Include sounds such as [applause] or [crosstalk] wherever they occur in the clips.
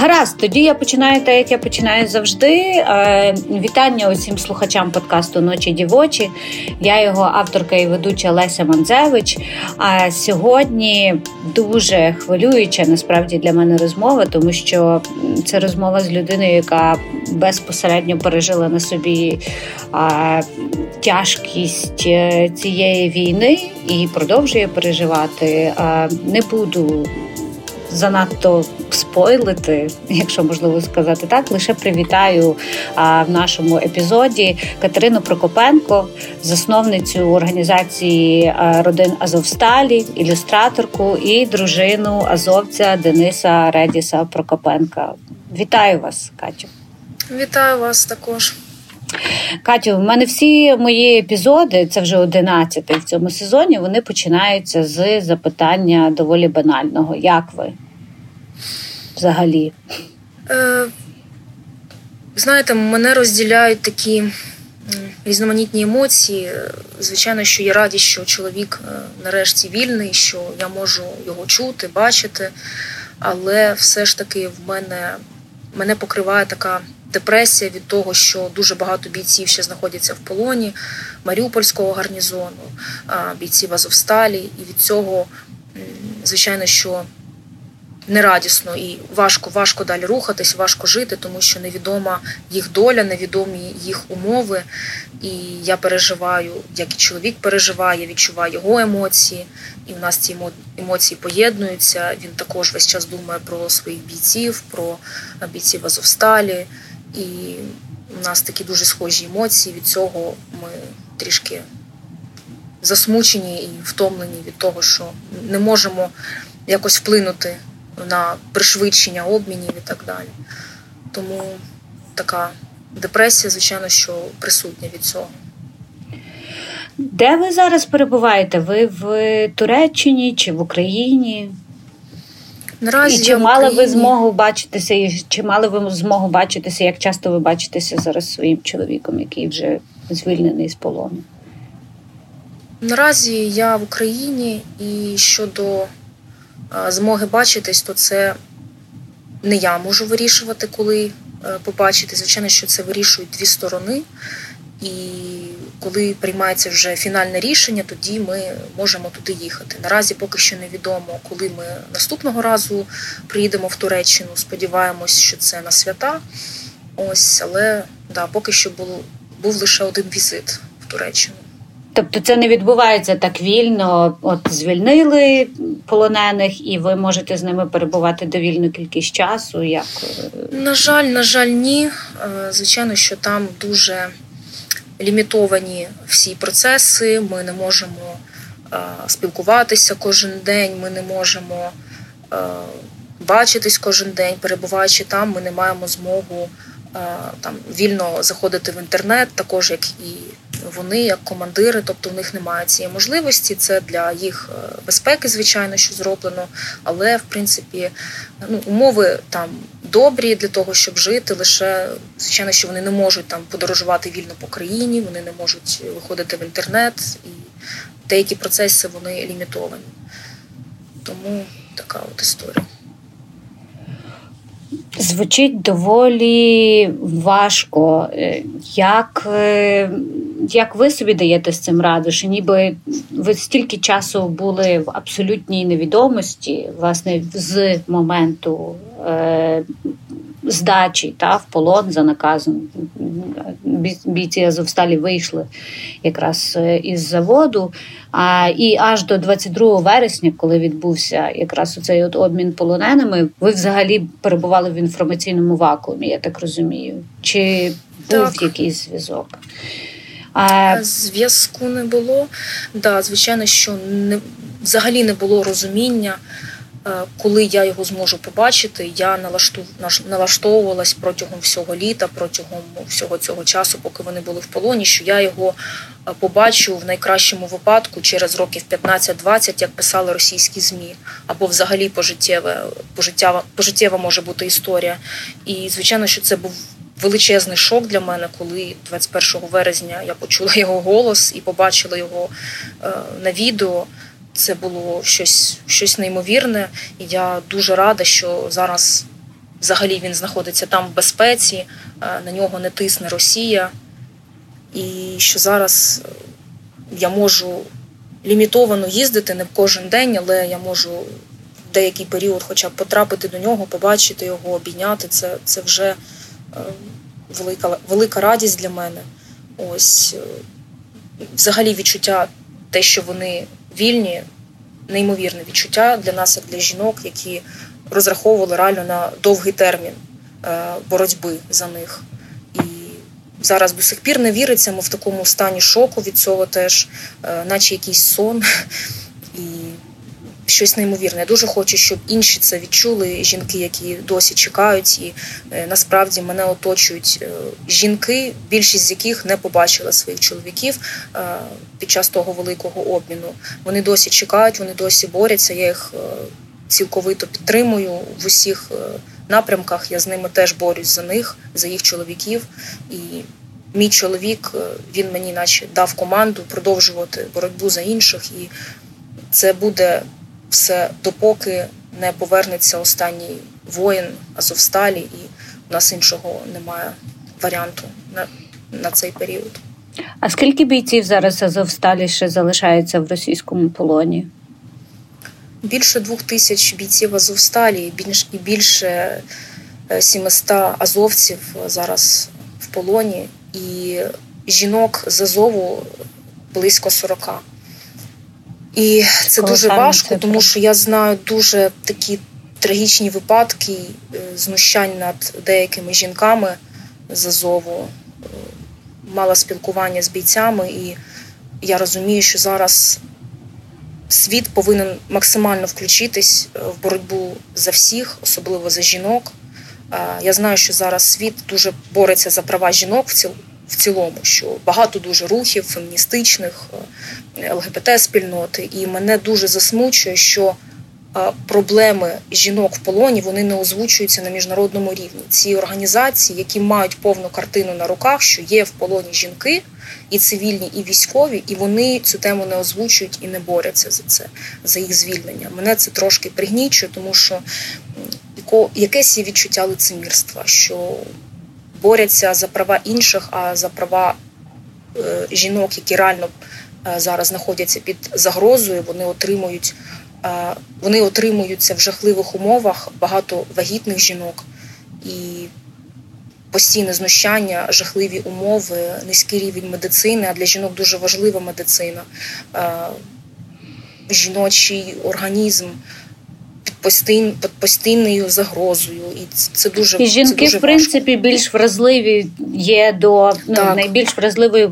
Гаразд, тоді я починаю те, як я починаю завжди. Е, вітання усім слухачам подкасту Ночі дівочі. Я його авторка і ведуча Леся Манзевич. А сьогодні дуже хвилююча насправді для мене розмова, тому що це розмова з людиною, яка безпосередньо пережила на собі тяжкість е, цієї війни і продовжує переживати. Не буду занадто спойлити, якщо можливо сказати так, лише привітаю а, в нашому епізоді Катерину Прокопенко, засновницю організації родин Азовсталі, ілюстраторку і дружину азовця Дениса Редіса Прокопенка. Вітаю вас, Катю. Вітаю вас також. Катю, в мене всі мої епізоди, це вже одинадцятий в цьому сезоні. Вони починаються з запитання доволі банального. Як ви? Взагалі? Е, Знаєте, мене розділяють такі різноманітні емоції. Звичайно, що я раді, що чоловік е, нарешті вільний, що я можу його чути, бачити. Але все ж таки в мене мене покриває така депресія від того, що дуже багато бійців ще знаходяться в полоні Маріупольського гарнізону, бійців Азовсталі. І від цього, звичайно, що нерадісно і важко, важко далі рухатись, важко жити, тому що невідома їх доля, невідомі їх умови. І я переживаю, як і чоловік переживає, відчуваю його емоції, і в нас ці емоції поєднуються. Він також весь час думає про своїх бійців, про бійців Азовсталі. І у нас такі дуже схожі емоції. Від цього ми трішки засмучені і втомлені від того, що не можемо якось вплинути на пришвидшення обмінів і так далі. Тому така депресія, звичайно, що присутня від цього. Де ви зараз перебуваєте? Ви в Туреччині чи в Україні? Наразі і чи мали ви змогу бачитися, і чи мали ви змогу бачитися, як часто ви бачитеся зараз своїм чоловіком, який вже звільнений з полону? Наразі я в Україні і щодо змоги бачитись, то це не я можу вирішувати, коли е, побачити. Звичайно, що це вирішують дві сторони. І коли приймається вже фінальне рішення, тоді ми можемо туди їхати. Наразі поки що невідомо, коли ми наступного разу приїдемо в Туреччину. Сподіваємось, що це на свята. Ось, але да, поки що був, був лише один візит в Туреччину. Тобто це не відбувається так вільно. От звільнили полонених, і ви можете з ними перебувати довільну кількість часу. Як е, на жаль, на жаль, ні. Е, звичайно, що там дуже лімітовані всі процеси. Ми не можемо е, спілкуватися кожен день. Ми не можемо бачитись кожен день, перебуваючи там, ми не маємо змогу там вільно заходити в інтернет, також як і вони, як командири, тобто в них немає цієї можливості. Це для їх е, безпеки, звичайно, що зроблено. Але в принципі ну, умови там добрі для того, щоб жити. Лише звичайно, що вони не можуть там подорожувати вільно по країні, вони не можуть виходити в інтернет, і деякі процеси вони лімітовані. Тому така от історія. Звучить доволі важко. Е, як е, як ви собі даєте з цим раду? Що ніби ви стільки часу були в абсолютній невідомості, власне, з моменту е, здачі та в полон за наказом. Бійці Азовсталі вийшли якраз е, із заводу. А і аж до 22 вересня, коли відбувся якраз цей от обмін полоненими, ви взагалі перебували в інформаційному вакуумі, я так розумію. Чи був так. якийсь зв'язок? А... Зв'язку не було. Да, Звичайно, що не взагалі не було розуміння. Е, коли я його зможу побачити, я налаштовувалась протягом всього літа, протягом всього цього часу, поки вони були в полоні, що я його е, побачу в найкращому випадку через років 15-20, як писали російські змі, або взагалі пожиттєва, пожиттєва, пожиттєва може бути історія. І звичайно, що це був. Величезний шок для мене, коли 21 березня я почула його голос і побачила його е, на відео. Це було щось щось неймовірне, і я дуже рада, що зараз взагалі він знаходиться там в безпеці, на нього не тисне Росія, і що зараз я можу лімітовано їздити не кожен день, але я можу в деякий період, хоча б потрапити до нього, побачити його, обійняти. Це це вже велика, велика радість для мене. Ось взагалі відчуття, те, що вони вільні, неймовірне відчуття для нас, як для жінок, які розраховували реально на довгий термін е, боротьби за них. І зараз до сих пір не віриться, ми в такому стані шоку від цього теж, е, наче якийсь сон. Щось неймовірне. Я дуже хочу, щоб інші це відчули. Жінки, які досі чекають, і е, насправді мене оточують е, жінки, більшість з яких не побачила своїх чоловіків е, під час того великого обміну. Вони досі чекають, вони досі борються. Я їх цілковито підтримую в усіх напрямках. Я з ними теж борюсь за них, за їх чоловіків. І мій чоловік він мені, наче, дав команду продовжувати боротьбу за інших, і це буде все допоки не повернеться останній воїн Азовсталі, і у нас іншого немає варіанту на, на цей період. А скільки бійців зараз Азовсталі ще залишається в російському полоні? Більше двох тисяч бійців Азовсталі і більше 700 е, азовців зараз в полоні, і жінок з Азову близько 40. І це дуже важко, тому що я знаю дуже такі трагічні випадки е, знущань над деякими жінками з Азову. Е, мала спілкування з бійцями, і я розумію, що зараз світ повинен максимально включитись е, в боротьбу за всіх, особливо за жінок. Я знаю, що зараз світ дуже бореться за права жінок в цілому, що багато дуже рухів феміністичних е, ЛГБТ-спільноти, і мене дуже засмучує, що е, проблеми жінок в полоні вони не озвучуються на міжнародному рівні. Ці організації, які мають повну картину на руках, що є в полоні жінки, і цивільні, і військові, і вони цю тему не озвучують і не борються за це, за їх звільнення. Мене це трошки пригнічує, тому що якесь є відчуття лицемірства, що борються за права інших, а за права е, жінок, які реально е, зараз знаходяться під загрозою, вони отримують. Е, вони отримуються в жахливих умовах багато вагітних жінок і постійне знущання, жахливі умови, низький рівень медицини. А для жінок дуже важлива медицина, жіночий організм постійн, під постійною загрозою, і це дуже і жінки, це дуже в принципі, важко. більш вразливі є до ну, найбільш вразливої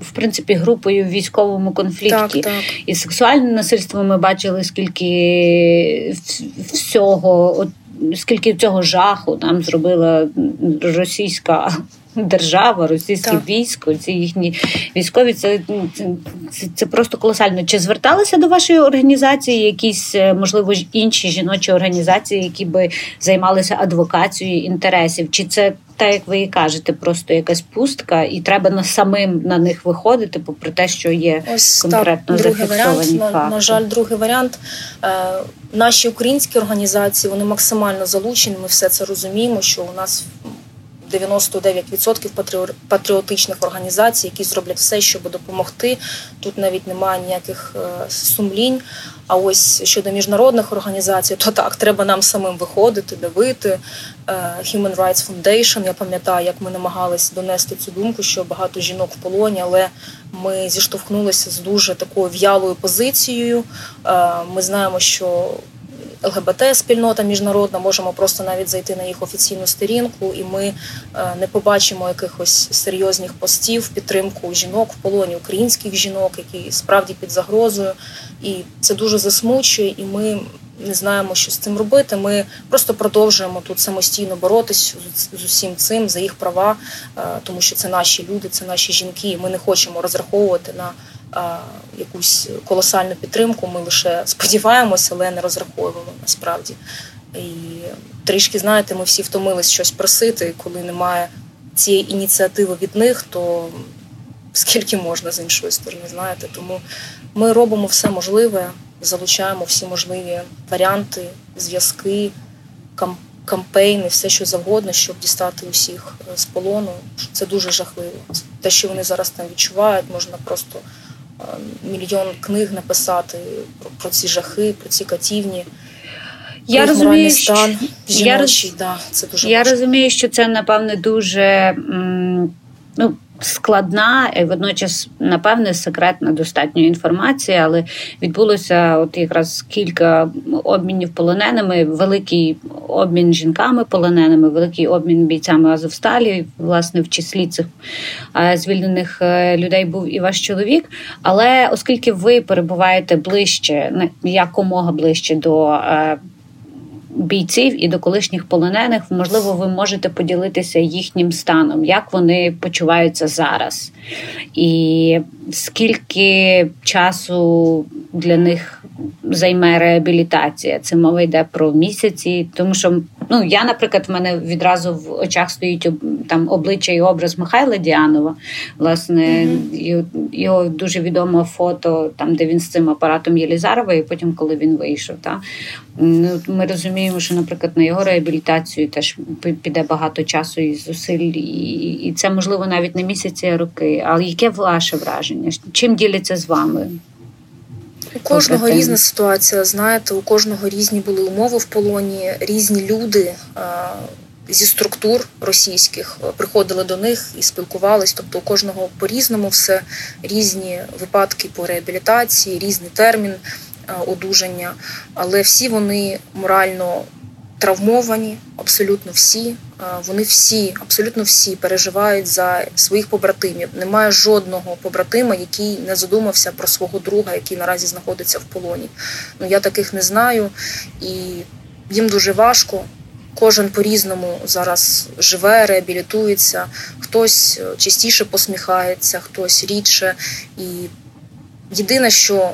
в принципі групою в військовому конфлікті. Так, так. І сексуальне насильство ми бачили, скільки всього, скільки цього жаху нам зробила російська держава, російське так. військо, ці їхні військові, це, це це, просто колосально. Чи зверталися до вашої організації якісь, е, можливо, інші жіночі організації, які би займалися адвокацією інтересів? Чи це так, як ви і кажете, просто якась пустка, і треба на самим на них виходити, попри те, що є Ось, конкретно так, другий варіант. На, на жаль, другий варіант. Е, Наші українські організації вони максимально залучені. Ми все це розуміємо, що у нас 99% патріотичних організацій, які зроблять все, щоб допомогти. Тут навіть немає ніяких е, сумлінь. А ось щодо міжнародних організацій, то так треба нам самим виходити, давити. Е, Human Rights Foundation, Я пам'ятаю, як ми намагалися донести цю думку, що багато жінок в полоні, але ми зіштовхнулися з дуже такою в'ялою позицією. Е, ми знаємо, що ЛГБТ-спільнота міжнародна, можемо просто навіть зайти на їх офіційну сторінку, і ми е, не побачимо якихось серйозних постів підтримку жінок в полоні українських жінок, які справді під загрозою. І це дуже засмучує, і ми. Не знаємо, що з цим робити. Ми просто продовжуємо тут самостійно боротись з усім цим за їх права, е, тому що це наші люди, це наші жінки. і Ми не хочемо розраховувати на якусь колосальну підтримку. Ми лише сподіваємося, але не розраховуємо насправді. І трішки знаєте, ми всі втомились щось просити. Коли немає цієї ініціативи від них, то скільки можна з іншої сторони, знаєте. Тому ми робимо все можливе, залучаємо всі можливі варіанти, зв'язки, кампейни, все що завгодно, щоб дістати усіх е, з полону. Це дуже жахливо. Те, що вони зараз там відчувають, можна просто мільйон книг написати про ці жахи, про ці катівні. Я розумію, стан жіночий, я, да, це дуже я важко. розумію, що це напевне дуже ну, складна і водночас, напевне, секретна достатньо інформація, але відбулося от якраз кілька обмінів полоненими, великий обмін жінками полоненими, великий обмін бійцями Азовсталі. Власне, в числі цих е, звільнених е, людей був і ваш чоловік. Але оскільки ви перебуваєте ближче, якомога ближче до е, бійців і до колишніх полонених, можливо, ви можете поділитися їхнім станом, як вони почуваються зараз, і скільки часу для них займе реабілітація. Це мова йде про місяці, тому що ну я, наприклад, в мене відразу в очах стоїть там обличчя і образ Михайла Діанова. Власне, mm-hmm. його дуже відоме фото, там де він з цим апаратом Єлізарова, і потім, коли він вийшов. Та ну ми розуміємо, що, наприклад, на його реабілітацію теж піде багато часу і зусиль, і, і це можливо навіть не місяці, а роки. Але яке ваше враження? Чим діляться з вами? У кожного різна ситуація. Знаєте, у кожного різні були умови в полоні, різні люди. Зі структур російських приходили до них і спілкувались. Тобто у кожного по різному все різні випадки по реабілітації, різний термін одужання, але всі вони морально травмовані, абсолютно всі. Вони всі, абсолютно всі переживають за своїх побратимів. Немає жодного побратима, який не задумався про свого друга, який наразі знаходиться в полоні. Ну я таких не знаю, і їм дуже важко. Кожен по-різному зараз живе, реабілітується, хтось е, частіше посміхається, хтось рідше. І єдине, що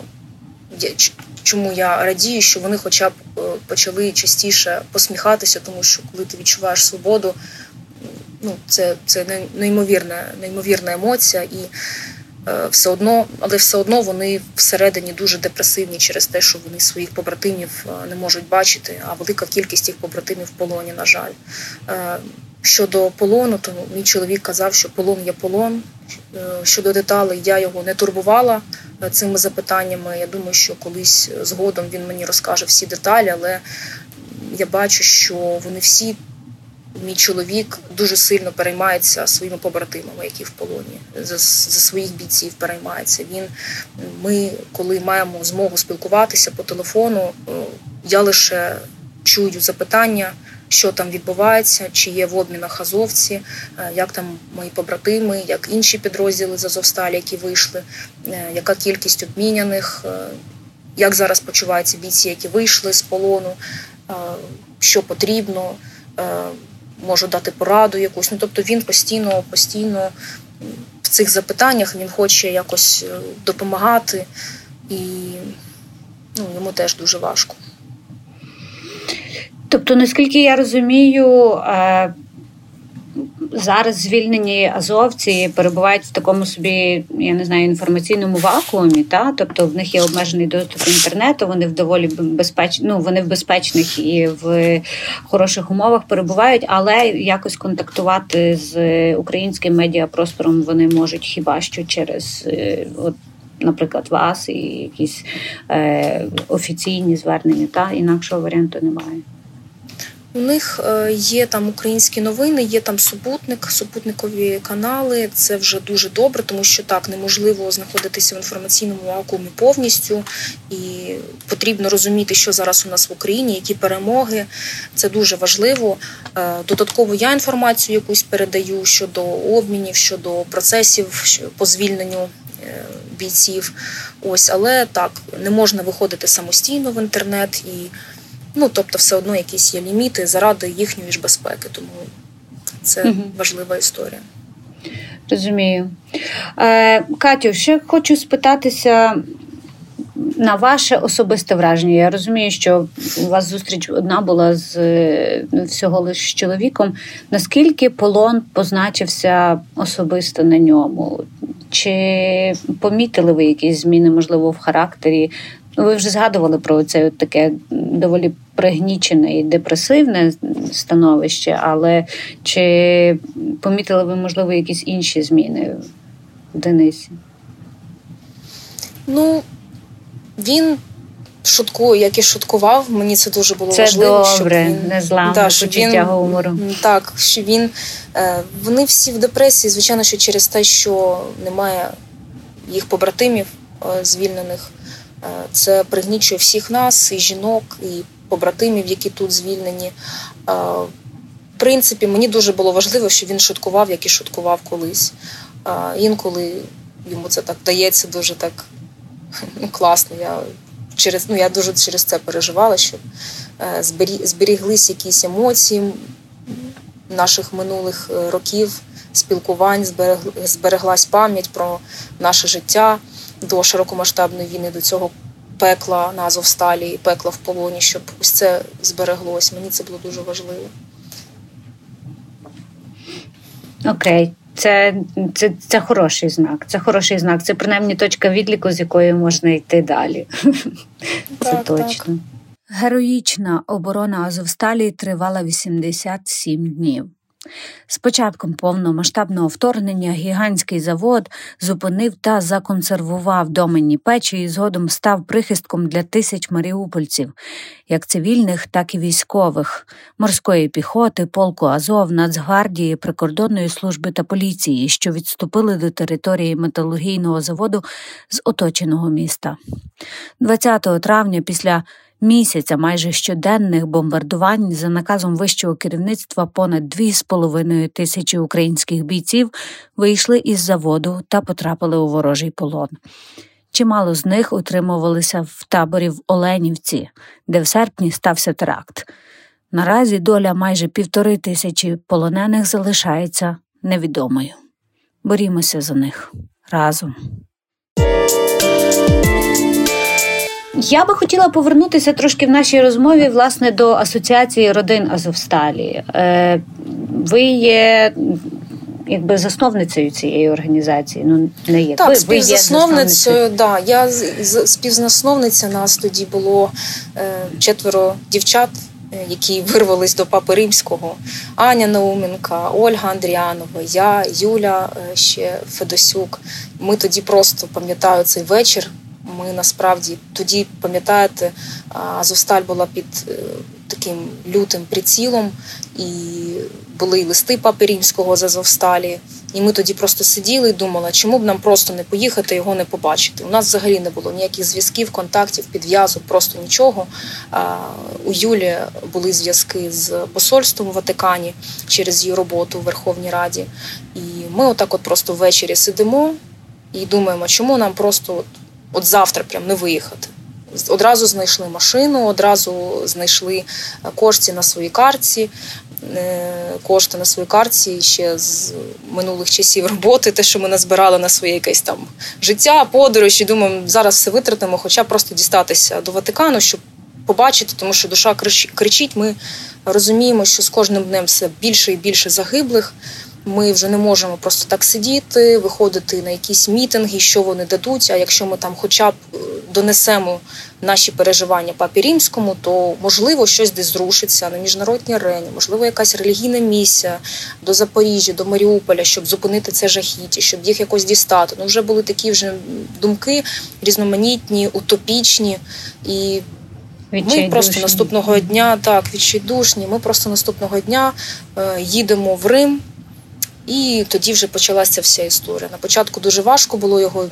чому я радію, що вони, хоча б е, почали частіше посміхатися, тому що коли ти відчуваєш свободу, ну це це неймовірна, неймовірна емоція, і е, все одно, але все одно вони всередині дуже депресивні через те, що вони своїх побратимів е, не можуть бачити. А велика кількість їх побратимів в полоні, на жаль. Щодо полону, то мій чоловік казав, що полон є полон. Е, щодо деталей, я його не турбувала е, цими запитаннями. Я думаю, що колись згодом він мені розкаже всі деталі, але я бачу, що вони всі, мій чоловік, дуже сильно переймається своїми побратимами, які в полоні, за, за своїх бійців переймається. Він ми, коли маємо змогу спілкуватися по телефону, е, я лише чую запитання що там відбувається, чи є в обмінах азовці, е, як там мої побратими, як інші підрозділи з Азовсталі, які вийшли, е, яка кількість обміняних, е, як зараз почуваються бійці, які вийшли з полону, що потрібно, можу дати пораду якусь. Ну тобто він постійно, постійно в цих запитаннях він хоче якось допомагати, і ну, йому теж дуже важко. Тобто, наскільки я розумію, е, зараз звільнені азовці перебувають в такому собі, я не знаю, інформаційному вакуумі, та тобто в них є обмежений доступ до інтернету, вони в доволі безпечні, ну вони в безпечних і в хороших умовах перебувають, але якось контактувати з українським медіапростором вони можуть хіба що через е, от. Наприклад, вас і якісь е, офіційні звернення, та інакшого варіанту немає. У них е, є там українські новини, є там супутник, супутникові канали. Це вже дуже добре, тому що так неможливо знаходитися в інформаційному вакуумі повністю, і потрібно розуміти, що зараз у нас в Україні, які перемоги. Це дуже важливо. Е, додатково я інформацію якусь передаю щодо обмінів, щодо процесів по звільненню е, бійців. Ось, але так не можна виходити самостійно в інтернет і. Ну тобто, все одно якісь є ліміти заради їхньої ж безпеки, тому це угу. важлива історія. Розумію. Е, Катю, ще хочу спитатися на ваше особисте враження. Я розумію, що у вас зустріч одна була з ну, всього лише з чоловіком. Наскільки полон позначився особисто на ньому? Чи помітили ви якісь зміни, можливо, в характері Ви вже згадували про це таке доволі пригнічене і депресивне становище, але чи помітили ви, можливо, якісь інші зміни в Денисі? Ну, він шуткує, як і шуткував. Мені це дуже було це важливо. Добре, щоб він незламне да, почуття він, гумору. Так, що він е, вони всі в депресії, звичайно, що через те, що немає їх побратимів е, звільнених. Е, це пригнічує всіх нас, і жінок, і побратимів, які тут звільнені. В принципі, мені дуже було важливо, що він шуткував, як і шуткував колись. Інколи йому це так вдається дуже так [laughs] ну, класно. Я через ну я дуже через це переживала, щоб е, зберіглись якісь емоції наших минулих е, років спілкувань, збереглась пам'ять про наше життя до широкомасштабної війни, до цього пекла на Азовсталі і пекла в полоні, щоб ось це збереглось. Мені це було дуже важливо. Окей. Це це, це хороший знак. Це хороший знак. Це принаймні точка відліку, з якої можна йти далі. [laughs] Це точно. Так. Героїчна оборона Азовсталі тривала 87 днів. З початком повномасштабного вторгнення гігантський завод зупинив та законсервував доменні печі і згодом став прихистком для тисяч маріупольців, як цивільних, так і військових, морської піхоти, полку Азов, Нацгвардії, прикордонної служби та поліції, що відступили до території металургійного заводу з оточеного міста. 20 травня після місяця майже щоденних бомбардувань за наказом вищого керівництва понад 2,5 тисячі українських бійців вийшли із заводу та потрапили у ворожий полон. Чимало з них утримувалися в таборі в Оленівці, де в серпні стався теракт. Наразі доля майже півтори тисячі полонених залишається невідомою. Борімося за них разом. Я би хотіла повернутися трошки в нашій розмові власне до асоціації родин Азовсталі. Е, ви є якби засновницею цієї організації. Ну не є так, ви, співзасновницею. Ви да, я співзасновниця. Нас тоді було е, четверо дівчат. Е, які вирвались до папи римського Аня Науменка, Ольга Андріанова, я, Юля ще Федосюк. Ми тоді просто пам'ятаю цей вечір. Ми насправді тоді пам'ятаєте, Азовсталь була під е, таким лютим прицілом, і були листи Папи Римського з Азовсталі. І ми тоді просто сиділи і думали, чому б нам просто не поїхати, його не побачити. У нас взагалі не було ніяких зв'язків, контактів, підв'язок, просто нічого. У Юлі були зв'язки з посольством у Ватикані через її роботу у Верховній Раді. І ми отак, от просто ввечері сидимо і думаємо, чому нам просто от завтра прям не виїхати. Одразу знайшли машину, одразу знайшли е, кошти на своїй карті, е, кошти на своїй карті ще з минулих часів роботи, те, що ми назбирали на своє якесь там життя, подорож, і думаємо, зараз все витратимо, хоча просто дістатися до Ватикану, щоб побачити, тому що душа кричить. Ми розуміємо, що з кожним днем все більше і більше загиблих. Ми вже не можемо просто так сидіти, виходити на якісь мітинги, що вони дадуть. А якщо ми там, хоча б е, донесемо наші переживання папі римському, то можливо щось десь зрушиться на міжнародній арені, можливо, якась релігійна місія до Запоріжжя, до Маріуполя, щоб зупинити це жахіття, щоб їх якось дістати. Ну вже були такі вже думки різноманітні, утопічні і. Ми просто наступного дня так відчайдушні. Ми просто наступного дня е, їдемо в Рим. І тоді вже почалася вся історія. На початку дуже важко було його.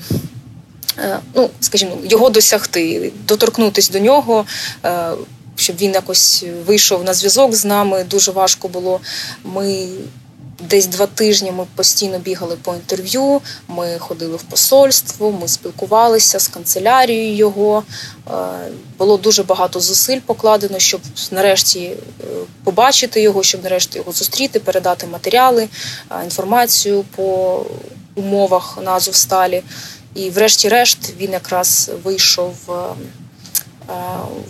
Е, ну, скажімо, його досягти, доторкнутися до нього, е, щоб він якось вийшов на зв'язок з нами. Дуже важко було. Ми Десь два тижні ми постійно бігали по інтерв'ю. Ми ходили в посольство, ми спілкувалися з канцелярією його. Е, було дуже багато зусиль покладено, щоб нарешті е, побачити його, щоб нарешті його зустріти, передати матеріали, е, інформацію по умовах на Азовсталі. І, врешті-решт, він якраз вийшов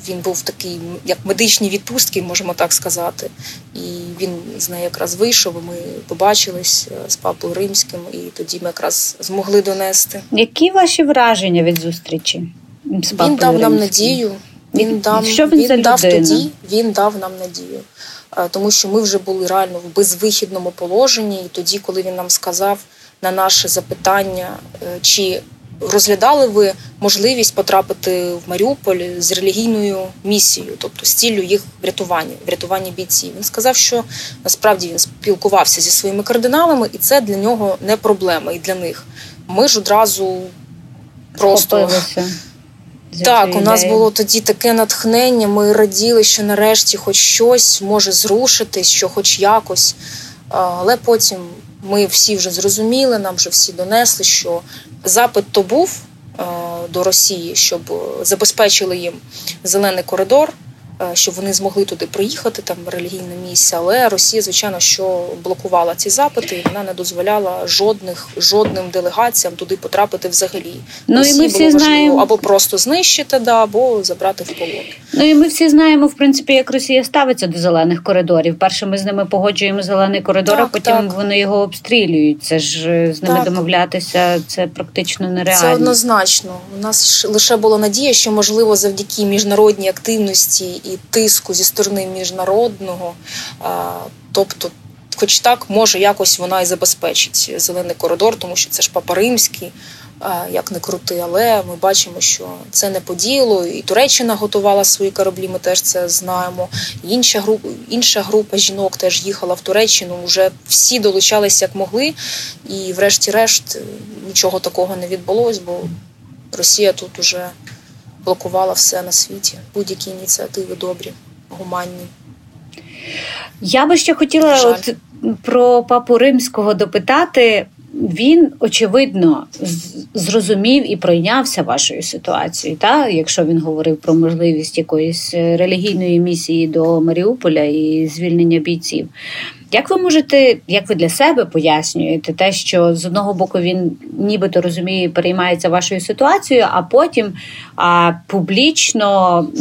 він був такий, як медичні відпустки, можемо так сказати. І він з нею якраз вийшов. і Ми побачились е, з папою римським, і тоді ми якраз змогли донести. Які ваші враження від зустрічі? Він дав нам надію. Він дав що він, він дав тоді, він дав нам надію. Тому що ми вже були реально в безвихідному положенні, і тоді, коли він нам сказав на наше запитання, чи розглядали ви можливість потрапити в Маріуполь з релігійною місією, тобто з ціллю їх врятування, врятування бійців. Він сказав, що насправді він спілкувався зі своїми кардиналами, і це для нього не проблема, і для них. Ми ж одразу просто. Так, у нас було тоді таке натхнення. Ми раділи, що нарешті хоч щось може зрушитись, що хоч якось. Але потім ми всі вже зрозуміли, нам вже всі донесли, що запит то був е, до Росії, щоб забезпечили їм зелений коридор. Е, щоб вони змогли туди приїхати, там релігійне місце. Але Росія, звичайно, що блокувала ці запити, і вона не дозволяла жодних жодним делегаціям туди потрапити взагалі. Ну Росії і ми всі знаємо або просто знищити, да, або забрати в полон. Ну і ми всі знаємо, в принципі, як Росія ставиться до зелених коридорів. Перше ми з ними погоджуємо зелений коридор, так, а потім так. вони його обстрілюють. Це ж е, з ними так. домовлятися це практично нереально. Це однозначно. У нас лише була надія, що можливо завдяки міжнародній активності і тиску зі сторони міжнародного, тобто. Хоч так може якось вона і забезпечить зелений коридор, тому що це ж папа римський, як не крути, але ми бачимо, що це не по ділу. І Туреччина готувала свої кораблі. Ми теж це знаємо. Інша група, інша група жінок теж їхала в Туреччину. Вже всі долучалися як могли, і, врешті-решт, нічого такого не відбулось, бо Росія тут уже блокувала все на світі. Будь-які ініціативи добрі, гуманні. Я би ще хотіла от про папу римського допитати. Він очевидно зрозумів і пройнявся вашою ситуацією, та якщо він говорив про можливість якоїсь е, релігійної місії до Маріуполя і звільнення бійців. Як ви можете, як ви для себе пояснюєте те, що з одного боку він нібито розуміє, переймається вашою ситуацією, а потім а, публічно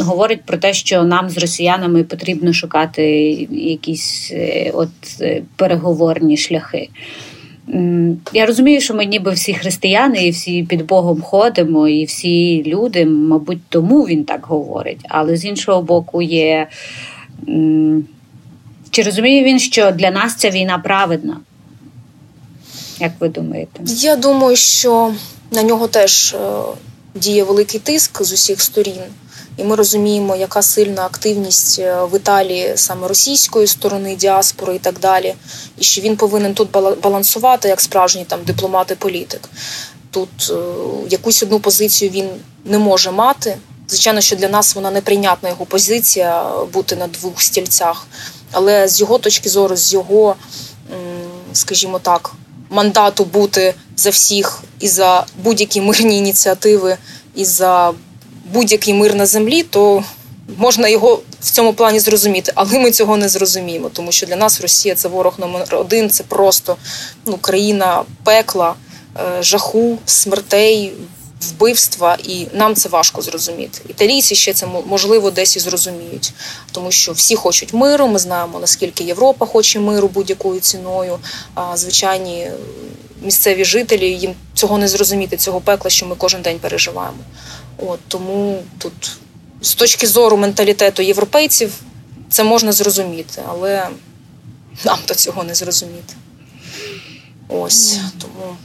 говорить про те, що нам з росіянами потрібно шукати якісь е, от е, переговорні шляхи? Я розумію, що ми ніби всі християни і всі під Богом ходимо, і всі люди, мабуть, тому він так говорить. Але з іншого боку, є. Чи розуміє він, що для нас ця війна праведна? Як ви думаєте? Я думаю, що на нього теж е, діє великий тиск з усіх сторін. І ми розуміємо, яка сильна активність е, в Італії саме російської сторони, діаспори і так далі, і що він повинен тут балансувати як справжній там дипломат і політик. Тут е, якусь одну позицію він не може мати. Звичайно, що для нас вона неприйнятна його позиція бути на двох стільцях, але з його точки зору, з його, скажімо так, мандату бути за всіх і за будь-які мирні ініціативи, і за будь-який мир на землі, то можна його в цьому плані зрозуміти, але ми цього не зрозуміємо, тому що для нас Росія це ворог номер один, це просто ну, країна пекла, е, жаху, смертей. Вбивства, і нам це важко зрозуміти. Італійці ще це можливо десь і зрозуміють, тому що всі хочуть миру. Ми знаємо наскільки Європа хоче миру будь-якою ціною. А звичайні місцеві жителі їм цього не зрозуміти, цього пекла, що ми кожен день переживаємо. От Тому тут, з точки зору менталітету європейців, це можна зрозуміти, але нам то цього не зрозуміти. Ось тому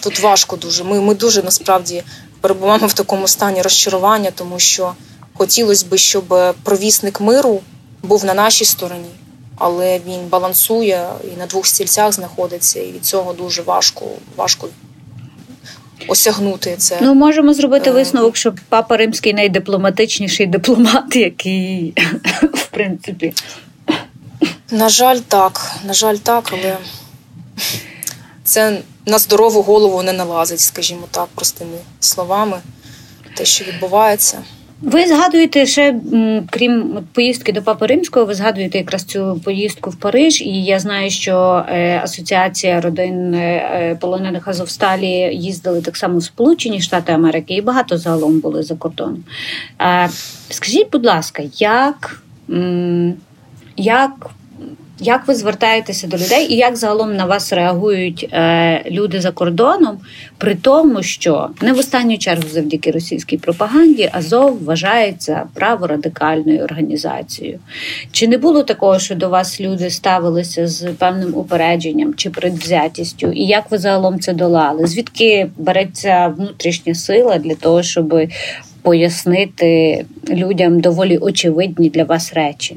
тут важко дуже. Ми ми дуже насправді перебуваємо в такому стані розчарування, тому що хотілося б, щоб провісник миру був на нашій стороні, але він балансує і на двох стільцях знаходиться, і від цього дуже важко, важко осягнути це. Ну можемо зробити е, висновок, що папа римський найдипломатичніший дипломат, який в принципі. На жаль, так. На жаль, так, але це на здорову голову не налазить, скажімо так, простими словами, те, що відбувається. Ви згадуєте ще, крім поїздки до Папи Римського, ви згадуєте якраз цю поїздку в Париж, і я знаю, що е, Асоціація родин е, полонених Азовсталі їздили так само в Сполучені Штати Америки, і багато загалом були за кордоном. Скажіть, будь ласка, як, як як ви звертаєтеся до людей, і як загалом на вас реагують е, люди за кордоном, при тому, що не в останню чергу завдяки російській пропаганді Азов вважається праворадикальною організацією? Чи не було такого, що до вас люди ставилися з певним упередженням чи предвзятістю? І як ви загалом це долали? Звідки береться внутрішня сила для того, щоб пояснити людям доволі очевидні для вас речі?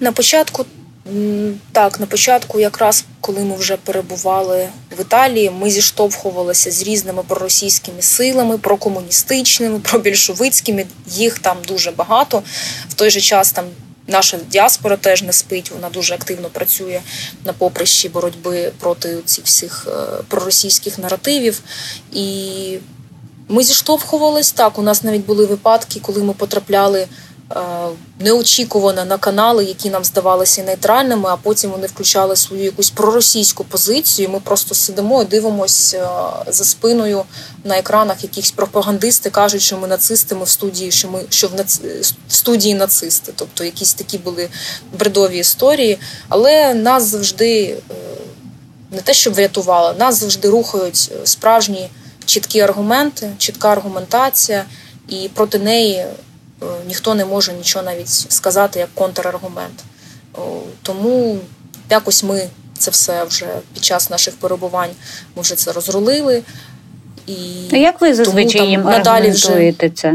На початку так, на початку, якраз коли ми вже перебували в Італії, ми зіштовхувалися з різними проросійськими силами, прокомуністичними, [laughs] пробільшовицькими. Їх там дуже багато. В той же час там наша діаспора теж не спить. Вона дуже активно працює на поприщі боротьби проти цих всіх е, проросійських наративів. І ми зіштовхувались так. У нас навіть були випадки, коли ми потрапляли. Е, неочікувано на канали, які нам здавалися нейтральними, а потім вони включали свою якусь проросійську позицію. Ми просто сидимо і дивимося е, за спиною на екранах якихось пропагандисти кажуть, що ми нацисти, ми в студії, що ми що в, нац... в студії нацисти. Тобто якісь такі були бредові історії. Але нас завжди е, не те, щоб врятували, нас завжди рухають справжні чіткі аргументи, чітка аргументація, і проти неї. Е, ніхто не може нічого навіть сказати як контраргумент. Тому якось ми це все вже під час наших перебувань ми вже це розрулили. І А як ви зазвичай їм надалі вже... це?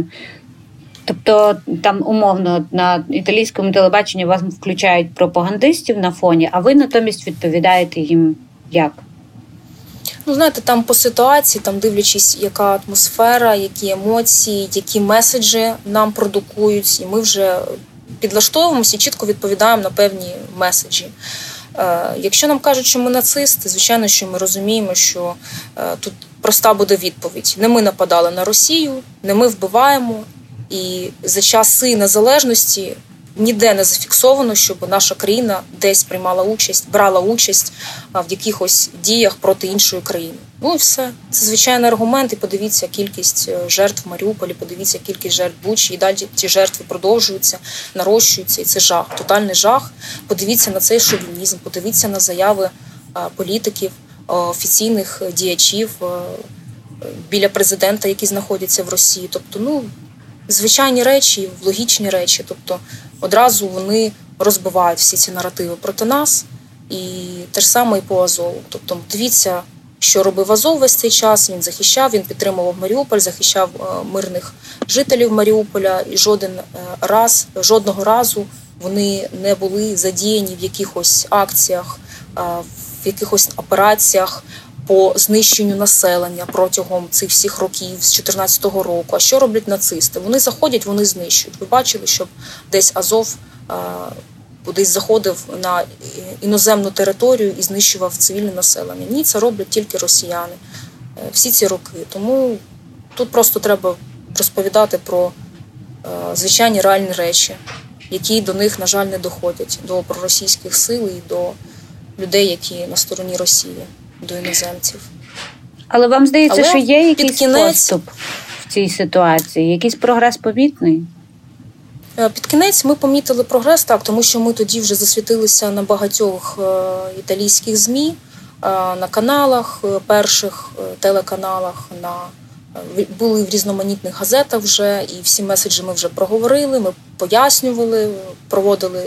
Тобто там умовно на італійському телебаченні вас включають пропагандистів на фоні, а ви натомість відповідаєте їм як? Ну, знаєте, там по ситуації, там дивлячись, яка атмосфера, які емоції, які меседжі нам продукують, і ми вже підлаштовуємося і чітко відповідаємо на певні меседжі. Е, якщо нам кажуть, що ми нацисти, звичайно, що ми розуміємо, що е, тут проста буде відповідь: не ми нападали на Росію, не ми вбиваємо, і за часи незалежності ніде не зафіксовано, щоб наша країна десь приймала участь, брала участь в якихось діях проти іншої країни. Ну і все. Це звичайний аргумент. І подивіться кількість е, жертв в Маріуполі, подивіться кількість жертв Бучі, і далі ті жертви продовжуються, нарощуються. І це жах, тотальний жах. Подивіться на цей шовінізм, подивіться на заяви політиків, офіційних діячів біля президента, які знаходяться в Росії. Тобто, ну звичайні речі, в логічні речі. Тобто одразу вони розбивають всі ці наративи проти нас, і те ж саме і по Азову. Тобто, дивіться, що робив Азов весь цей час. Він захищав, він підтримував Маріуполь, захищав е, мирних жителів Маріуполя, і жоден е, раз, жодного разу вони не були задіяні в якихось акціях, е, в якихось операціях по знищенню населення протягом цих всіх років з 2014 року. А що роблять нацисти? Вони заходять, вони знищують. Ви бачили, щоб десь Азов кудись заходив на іноземну територію і знищував цивільне населення. Ні, це роблять тільки росіяни е, всі ці роки. Тому тут просто треба розповідати про е, звичайні реальні речі, які до них, на жаль, не доходять до проросійських сил і до людей, які на стороні Росії до іноземців. Але вам здається, Але що є якийсь кінець... поступ в цій ситуації, якийсь прогрес помітний? Е, під кінець ми помітили прогрес, так, тому що ми тоді вже засвітилися на багатьох е, італійських ЗМІ, е, на каналах, перших телеканалах, на були в різноманітних газетах вже, і всі меседжі ми вже проговорили, ми пояснювали, проводили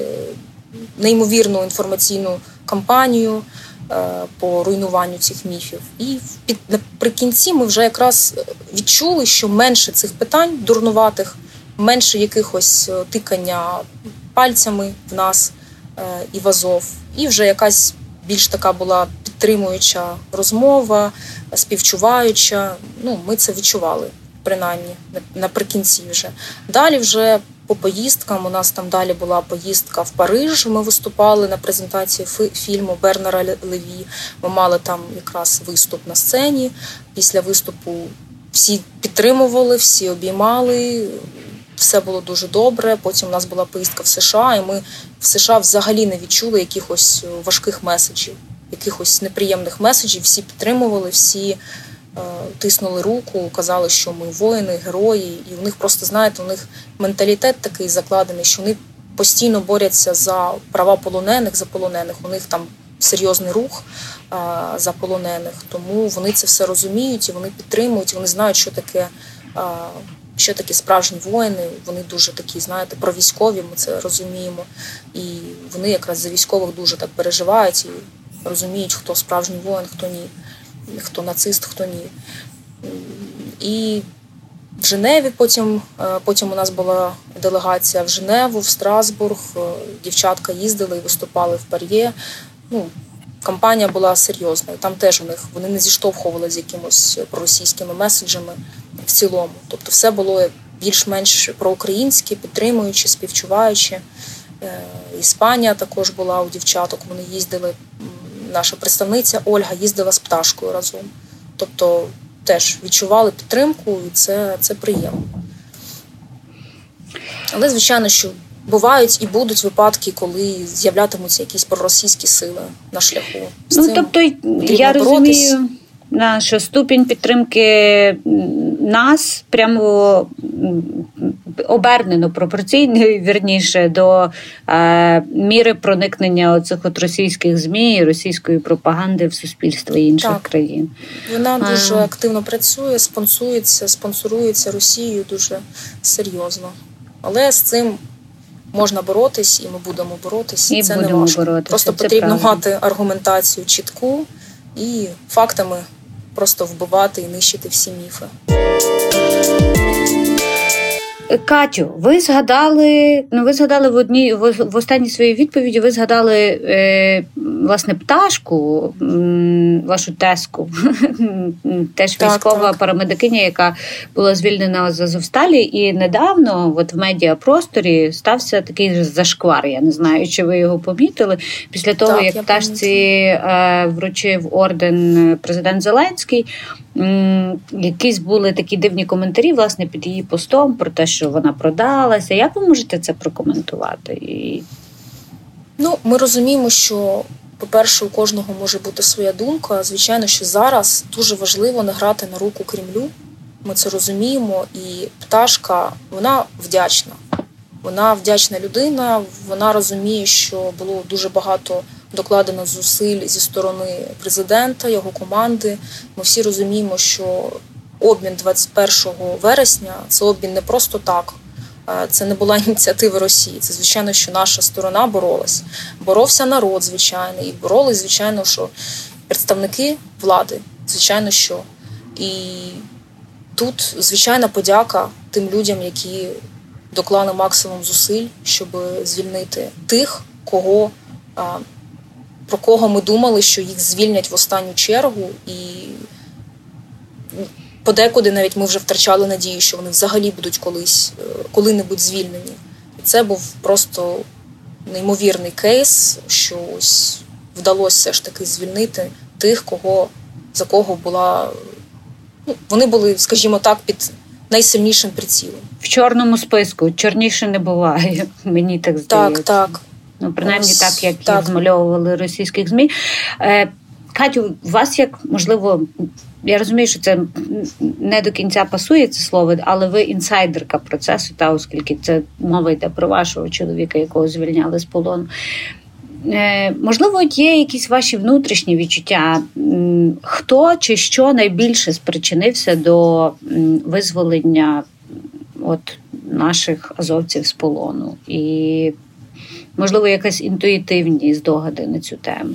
неймовірну інформаційну кампанію. Е, по руйнуванню цих міфів. І під наприкінці ми вже якраз відчули, що менше цих питань дурнуватих, менше якихось е, тикання пальцями в нас е, і в Азов, і вже якась більш така була підтримуюча розмова, співчуваюча. Ну, ми це відчували. Принаймні наприкінці вже далі вже по поїздкам. У нас там далі була поїздка в Париж. Ми виступали на презентації фільму Бернера Леві. Ми мали там якраз виступ на сцені. Після виступу всі підтримували, всі обіймали. Все було дуже добре. Потім у нас була поїздка в США, і ми в США взагалі не відчули якихось важких меседжів, якихось неприємних меседжів. Всі підтримували, всі тиснули руку, казали, що ми воїни, герої, і у них просто знаєте, у них менталітет такий закладений, що вони постійно борються за права полонених, за полонених. У них там серйозний рух за полонених, тому вони це все розуміють і вони підтримують. Вони знають, що таке. Що такі справжні воїни, вони дуже такі, знаєте, про військові, ми це розуміємо. І вони якраз за військових дуже так переживають і розуміють, хто справжній воїн, хто ні, хто нацист, хто ні. І в Женеві потім е, потім у нас була делегація в Женеву, в Страсбург. Е, дівчатка їздили і виступали в Пар'є. Ну, Кампанія була серйозна. Там теж у них вони не зіштовхували з якимось проросійськими меседжами в цілому. Тобто, все було більш-менш проукраїнське, підтримуючи, співчуваючи. Е, Іспанія також була у дівчаток. Вони їздили. Наша представниця Ольга їздила з пташкою разом. Тобто теж відчували підтримку, і це, це приємно. Але, звичайно, що бувають і будуть випадки, коли з'являтимуться якісь проросійські сили на шляху. З ну, цим тобто, я розумію, що ступінь підтримки нас прямо обернено пропорційний [laughs] вірніше до е, міри проникнення оцих от російських змі і російської пропаганди в суспільство інших так. країн. Вона дуже активно працює, спонсується, спонсорується Росією дуже серйозно. Але з цим можна боротись, і ми будемо боротись. І це не важко. Боротися. Просто це потрібно правда. мати аргументацію чітку і фактами просто вбивати і нищити всі міфи. Катю, ви згадали, ну ви згадали в одній в, в останній своїй відповіді. Ви згадали е, власне пташку, вашу теску, [laughs] теж так, військова так. парамедикиня, яка була звільнена з Азовсталі. І недавно, от в медіапросторі, стався такий зашквар. Я не знаю, чи ви його помітили. Після того, так, як пташці е, вручив орден президент Зеленський якісь були такі дивні коментарі, власне, під її постом про те, що вона продалася. Як ви можете це прокоментувати? І... Ну, ми розуміємо, що. По-перше, у кожного може бути своя думка. Звичайно, що зараз дуже важливо не грати на руку Кремлю. Ми це розуміємо. І пташка вона вдячна. Вона вдячна людина. Вона розуміє, що було дуже багато докладено зусиль зі сторони президента, його команди. Ми всі розуміємо, що обмін 21 вересня це обмін не просто так. Це не була [laughs] ініціатива Росії. Це звичайно, що наша сторона боролась. Боровся народ, звичайно, і боролись, звичайно, що представники влади, звичайно, що. І тут, звичайна, подяка тим людям, які доклали максимум зусиль, щоб звільнити тих, кого про кого ми думали, що їх звільнять в останню чергу, і подекуди навіть ми вже втрачали надію, що вони взагалі будуть колись е, коли-небудь звільнені. І це був просто неймовірний кейс, що ось вдалося все ж таки звільнити тих, кого за кого була. Ну, Вони були, скажімо так, під найсильнішим прицілом. В чорному списку чорніше не буває. [laughs] Мені так здається. Так, так. Ну, принаймні, так як так. їх змальовували російських змі. Е, Катю, у вас як можливо, я розумію, що це не до кінця пасує це слово, але ви інсайдерка процесу, та оскільки це мова йде про вашого чоловіка, якого звільняли з полону. Е, Можливо, є якісь ваші внутрішні відчуття, хто чи що найбільше спричинився до визволення от наших азовців з полону? І можливо, якась інтуїтивні здогади на цю тему?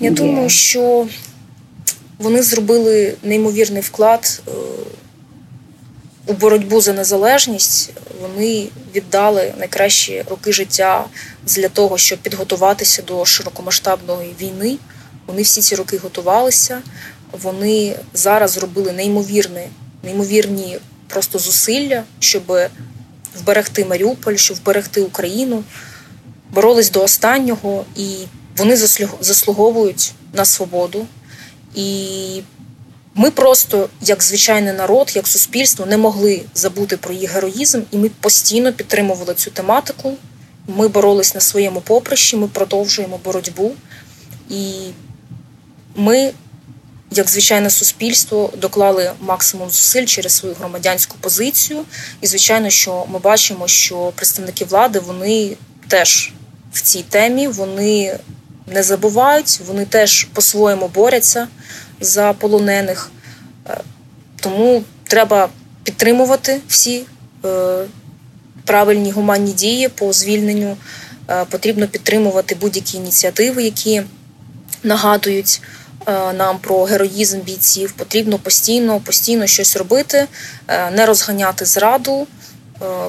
Я Є. думаю, що вони зробили неймовірний вклад е, у боротьбу за незалежність. Вони віддали найкращі роки життя для того, щоб підготуватися до широкомасштабної війни. Вони всі ці роки готувалися. Вони зараз зробили неймовірні, неймовірні просто зусилля, щоб вберегти Маріуполь, щоб вберегти Україну, боролись до останнього, і вони заслуговують на свободу. І ми просто, як звичайний народ, як суспільство, не могли забути про їх героїзм, і ми постійно підтримували цю тематику. Ми боролись на своєму поприщі, ми продовжуємо боротьбу. І ми як звичайне суспільство, доклали максимум зусиль через свою громадянську позицію. І, звичайно, що ми бачимо, що представники влади вони теж в цій темі вони не забувають, вони теж по-своєму борються за полонених. Е, тому треба підтримувати всі е, правильні гуманні дії по звільненню. Е, потрібно підтримувати будь-які ініціативи, які нагадують нам про героїзм бійців. Потрібно постійно, постійно щось робити, не розганяти зраду.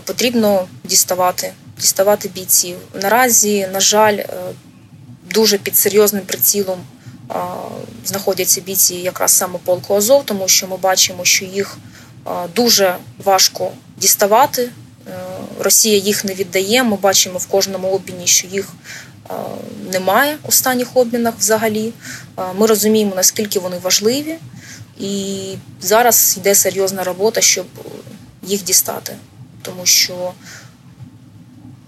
Потрібно діставати, діставати бійців. Наразі, на жаль, дуже під серйозним прицілом знаходяться бійці якраз саме полку Азов, тому що ми бачимо, що їх дуже важко діставати. Е, Росія їх не віддає. Ми бачимо в кожному обміні, що їх немає в останніх обмінах взагалі. Ми розуміємо, наскільки вони важливі, і зараз йде серйозна робота, щоб їх дістати, тому що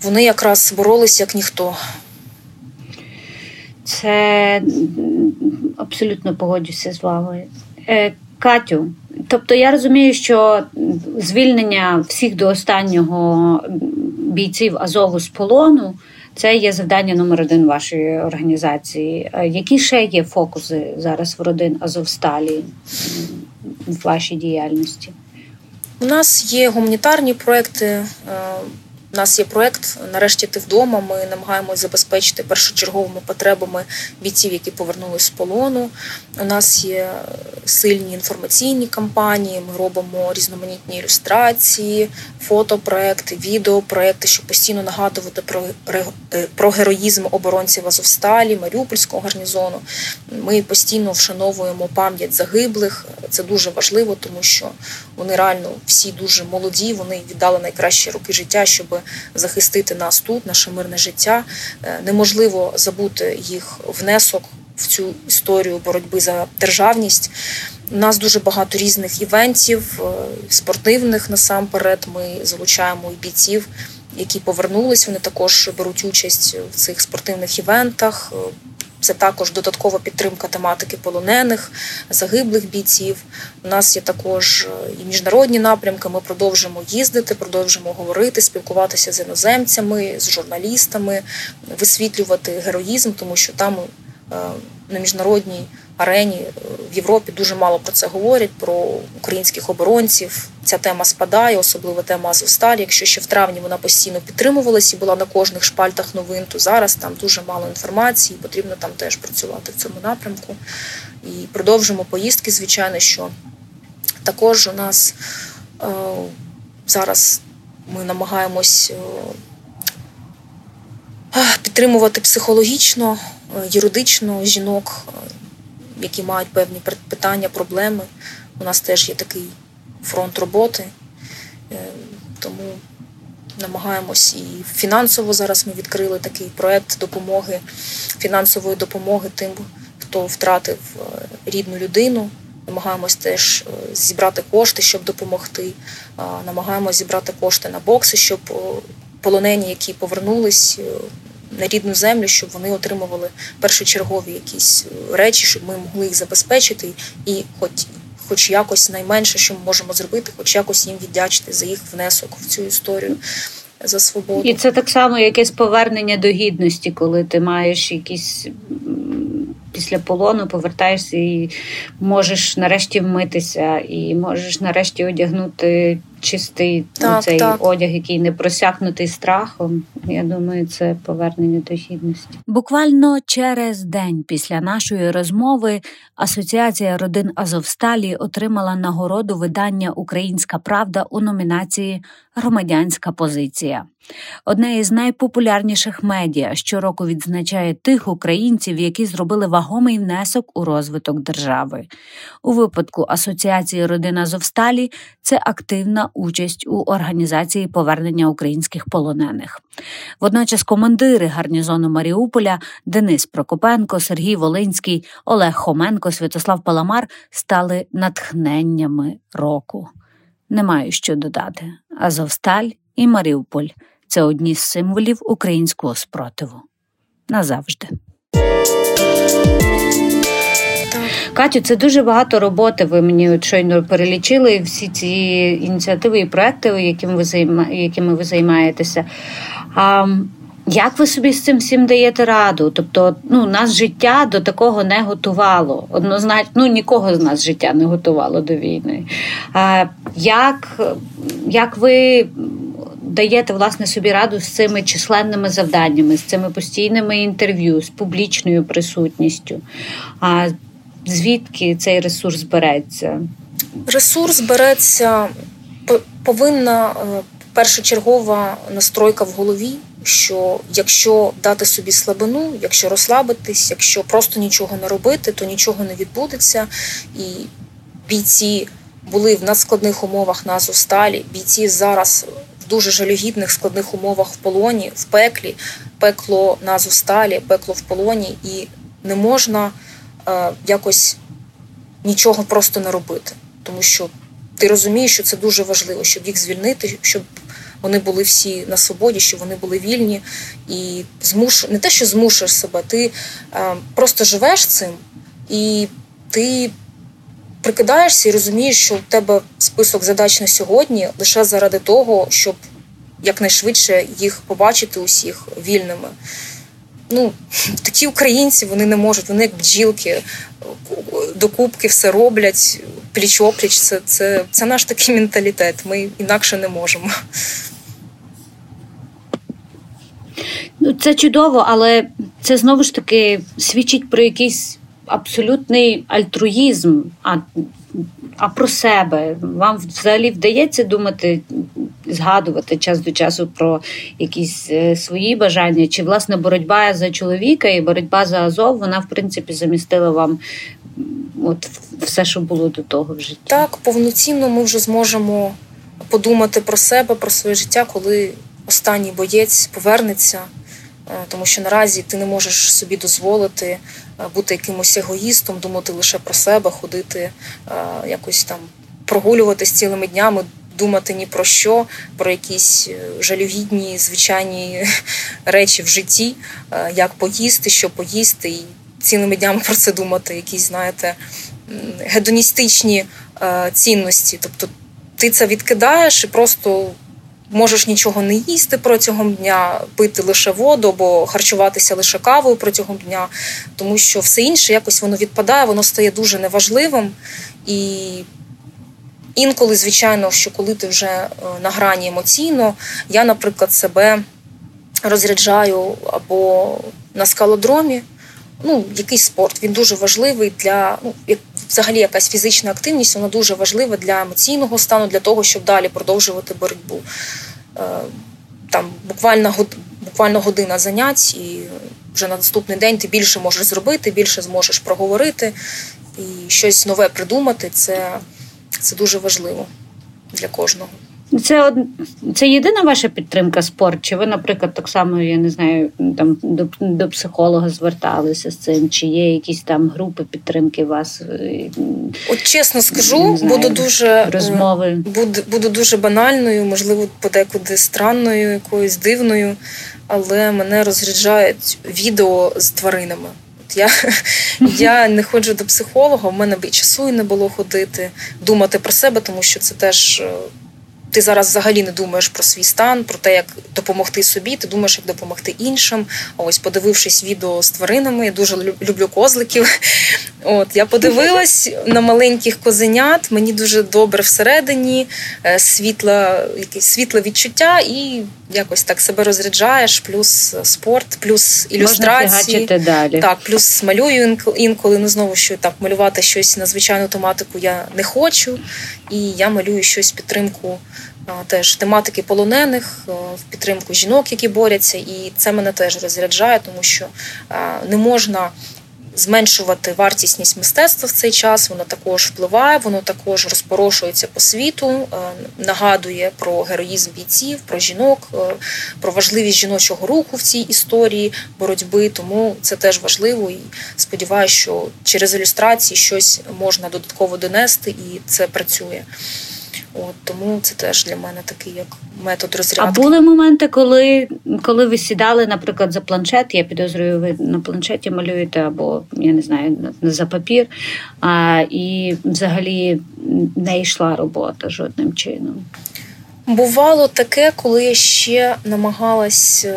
вони якраз боролись як ніхто. Це абсолютно погоджуся з вами. Е, Катю, тобто я розумію, що звільнення всіх до останнього бійців Азову з полону це є завдання номер один вашої організації. Е, які ще є фокуси зараз в родин Азовсталі в вашій діяльності? У нас є гуманітарні проекти. У нас є проект Нарешті ти вдома. Ми намагаємося забезпечити першочерговими потребами бійців, які повернулись з полону. У нас є сильні інформаційні кампанії. Ми робимо різноманітні ілюстрації, фотопроекти, відеопроекти, щоб постійно нагадувати про е, про героїзм оборонців Азовсталі, Маріупольського гарнізону. Ми постійно вшановуємо пам'ять загиблих. Це дуже важливо, тому що вони реально всі дуже молоді. Вони віддали найкращі роки життя, щоб захистити нас тут, наше мирне життя. Е, неможливо забути їх внесок в цю історію боротьби за державність. У нас дуже багато різних івентів, е, спортивних насамперед. Ми залучаємо і бійців, які повернулись. Вони також беруть участь в цих спортивних івентах. Це також додаткова підтримка тематики полонених, загиблих бійців. У нас є також е, і міжнародні напрямки. Ми продовжимо їздити, продовжимо говорити, спілкуватися з іноземцями, з журналістами, висвітлювати героїзм, тому що там е, на міжнародній арені е, в Європі дуже мало про це говорять, про українських оборонців. Ця тема спадає, особливо тема Азовсталі. Якщо ще в травні вона постійно підтримувалась і була на кожних шпальтах новин, то зараз там дуже мало інформації, потрібно там теж працювати в цьому напрямку. І продовжимо поїздки, звичайно, що також у нас е, зараз ми намагаємось. Е, підтримувати психологічно, е, юридично жінок, які мають певні питання, проблеми. У нас теж є такий фронт роботи, е, тому намагаємось і фінансово зараз ми відкрили такий проект допомоги, фінансової допомоги тим, хто втратив е, рідну людину. Намагаємось теж е, зібрати кошти, щоб допомогти. Намагаємось зібрати кошти на бокси, щоб полонені, які повернулись, на рідну землю, щоб вони отримували першочергові якісь е, речі, щоб ми могли їх забезпечити, і хоч хоч якось найменше, що ми можемо зробити, хоч якось їм віддячити за їх внесок в цю історію. За свободу. І це так само якесь повернення до гідності, коли ти маєш якісь після полону повертаєшся і можеш нарешті вмитися, і можеш нарешті одягнути чистий так, цей так. одяг, який не просякнутий страхом. Я думаю, це повернення до гідності. Буквально через день після нашої розмови Асоціація родин Азовсталі отримала нагороду видання Українська Правда у номінації Громадянська позиція. Одне із найпопулярніших медіа щороку відзначає тих українців, які зробили вагомий внесок у розвиток держави. У випадку Асоціації родин Азовсталі це активна участь у організації повернення українських полонених. Водночас командири гарнізону Маріуполя Денис Прокопенко, Сергій Волинський, Олег Хоменко, Святослав Паламар стали натхненнями року. Не маю що додати. Азовсталь і Маріуполь це одні з символів українського спротиву. Назавжди. Катю, це дуже багато роботи. Ви мені щойно перелічили всі ці ініціативи і проекти, якими ви займа... якими ви займаєтеся. А як ви собі з цим всім даєте раду? Тобто, ну нас життя до такого не готувало. Однозначно, ну нікого з нас життя не готувало до війни. А, Як, Як ви даєте власне собі раду з цими численними завданнями, з цими постійними інтерв'ю, з публічною присутністю? А Звідки цей ресурс береться? Ресурс береться повинна е, першочергова настройка в голові, що якщо дати собі слабину, якщо розслабитись, якщо просто нічого не робити, то нічого не відбудеться. І бійці були в надскладних умовах на Азовсталі, бійці зараз в дуже жалюгідних складних умовах в полоні, в пеклі, пекло на Азовсталі, пекло в полоні, і не можна якось нічого просто не робити, тому що ти розумієш, що це дуже важливо, щоб їх звільнити, щоб вони були всі на свободі, щоб вони були вільні і змуш... не те, що змушуєш себе, ти е, просто живеш цим і ти. Прикидаєшся і розумієш, що у тебе список задач на сьогодні лише заради того, щоб якнайшвидше їх побачити усіх вільними. Ну, Такі українці вони не можуть, вони як бджілки, докупки все роблять, пліч опліч. Це, це, це наш такий менталітет. Ми інакше не можемо. Ну, Це чудово, але це знову ж таки свідчить про якийсь абсолютний альтруїзм, а а про себе. Вам взагалі вдається думати, згадувати час до часу про якісь е, свої бажання? Чи власне боротьба за чоловіка і боротьба за Азов, вона в принципі замістила вам от все, що було до того в житті? Так, повноцінно ми вже зможемо подумати про себе, про своє життя, коли останній боєць повернеться. Е, тому що наразі ти не можеш собі дозволити бути якимось егоїстом, думати лише про себе, ходити е, якось там прогулюватись цілими днями, думати ні про що, про якісь жалюгідні звичайні [laughs] речі в житті, як поїсти, що поїсти, і цілими днями про це думати, якісь, знаєте, гедоністичні цінності. Тобто ти це відкидаєш і просто можеш нічого не їсти протягом дня, пити лише воду або харчуватися лише кавою протягом дня, тому що все інше якось воно відпадає, воно стає дуже неважливим. І інколи, звичайно, що коли ти вже е, на грані емоційно, я, наприклад, себе розряджаю або на скалодромі. Ну, якийсь спорт він дуже важливий для ну, взагалі якась фізична активність, вона дуже важлива для емоційного стану, для того, щоб далі продовжувати боротьбу. Е, там буквально буквально година занять, і вже на наступний день ти більше можеш зробити, більше зможеш проговорити і щось нове придумати. Це, Це дуже важливо для кожного. Це од... це єдина ваша підтримка спорт? Чи ви, наприклад, так само, я не знаю, там до до психолога зверталися з цим? Чи є якісь там групи підтримки вас? От чесно скажу, знаю, буду дуже розмови. Буду, буду дуже банальною, можливо, подекуди странною, якоюсь дивною, але мене розряджають відео з тваринами. Я [laughs] я не ходжу до психолога, в мене б і часу і не було ходити, думати про себе, тому що це теж е, ти зараз взагалі не думаєш про свій стан, про те, як допомогти собі, ти думаєш, як допомогти іншим. Ось, подивившись відео з тваринами, я дуже люблю козликів. [laughs] От я подивилась на маленьких козенят. Мені дуже добре всередині, е, світла, якесь світле відчуття, і якось так себе розряджаєш, плюс спорт, плюс ілюстрації. Можна далі. Так, плюс малюю інколи. Ну знову що так малювати щось на звичайну тематику я не хочу, і я малюю щось підтримку теж тематики полонених, в підтримку жінок, які борються, і це мене теж розряджає, тому що не можна зменшувати вартісність мистецтва в цей час. Воно також впливає, воно також розпорошується по світу, е, нагадує про героїзм бійців, про жінок, е, про важливість жіночого руху в цій історії боротьби. Тому це теж важливо і сподіваюся, що через ілюстрації щось можна додатково донести, і це працює. От Тому це теж для мене такий як метод розрядки. А були моменти, коли коли ви сідали, наприклад, за планшет, я підозрюю, ви на планшеті малюєте, або я не знаю, за папір, а, і взагалі не йшла робота жодним чином. Бувало таке, коли я ще намагалась.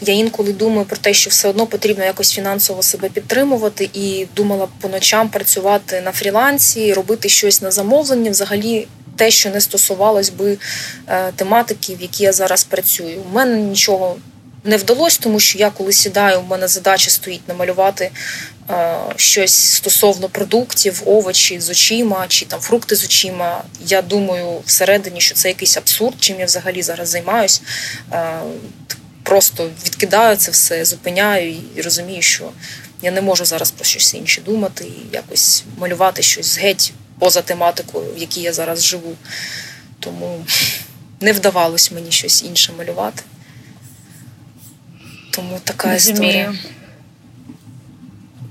Я інколи думаю про те, що все одно потрібно якось фінансово себе підтримувати, і думала по ночам працювати на фрілансі, робити щось на замовлення, взагалі те, що не стосувалось би е, тематики, в якій я зараз працюю. У мене нічого не вдалося, тому що я коли сідаю, у мене задача стоїть намалювати е, щось стосовно продуктів, овочі з очима чи там фрукти з очима. Я думаю всередині, що це якийсь абсурд, чим я взагалі зараз займаюсь. Е, просто відкидаю це все, зупиняю і розумію, що я не можу зараз про щось інше думати і якось малювати щось геть поза тематикою, в якій я зараз живу. Тому не вдавалось мені щось інше малювати. Тому така Розумію. історія.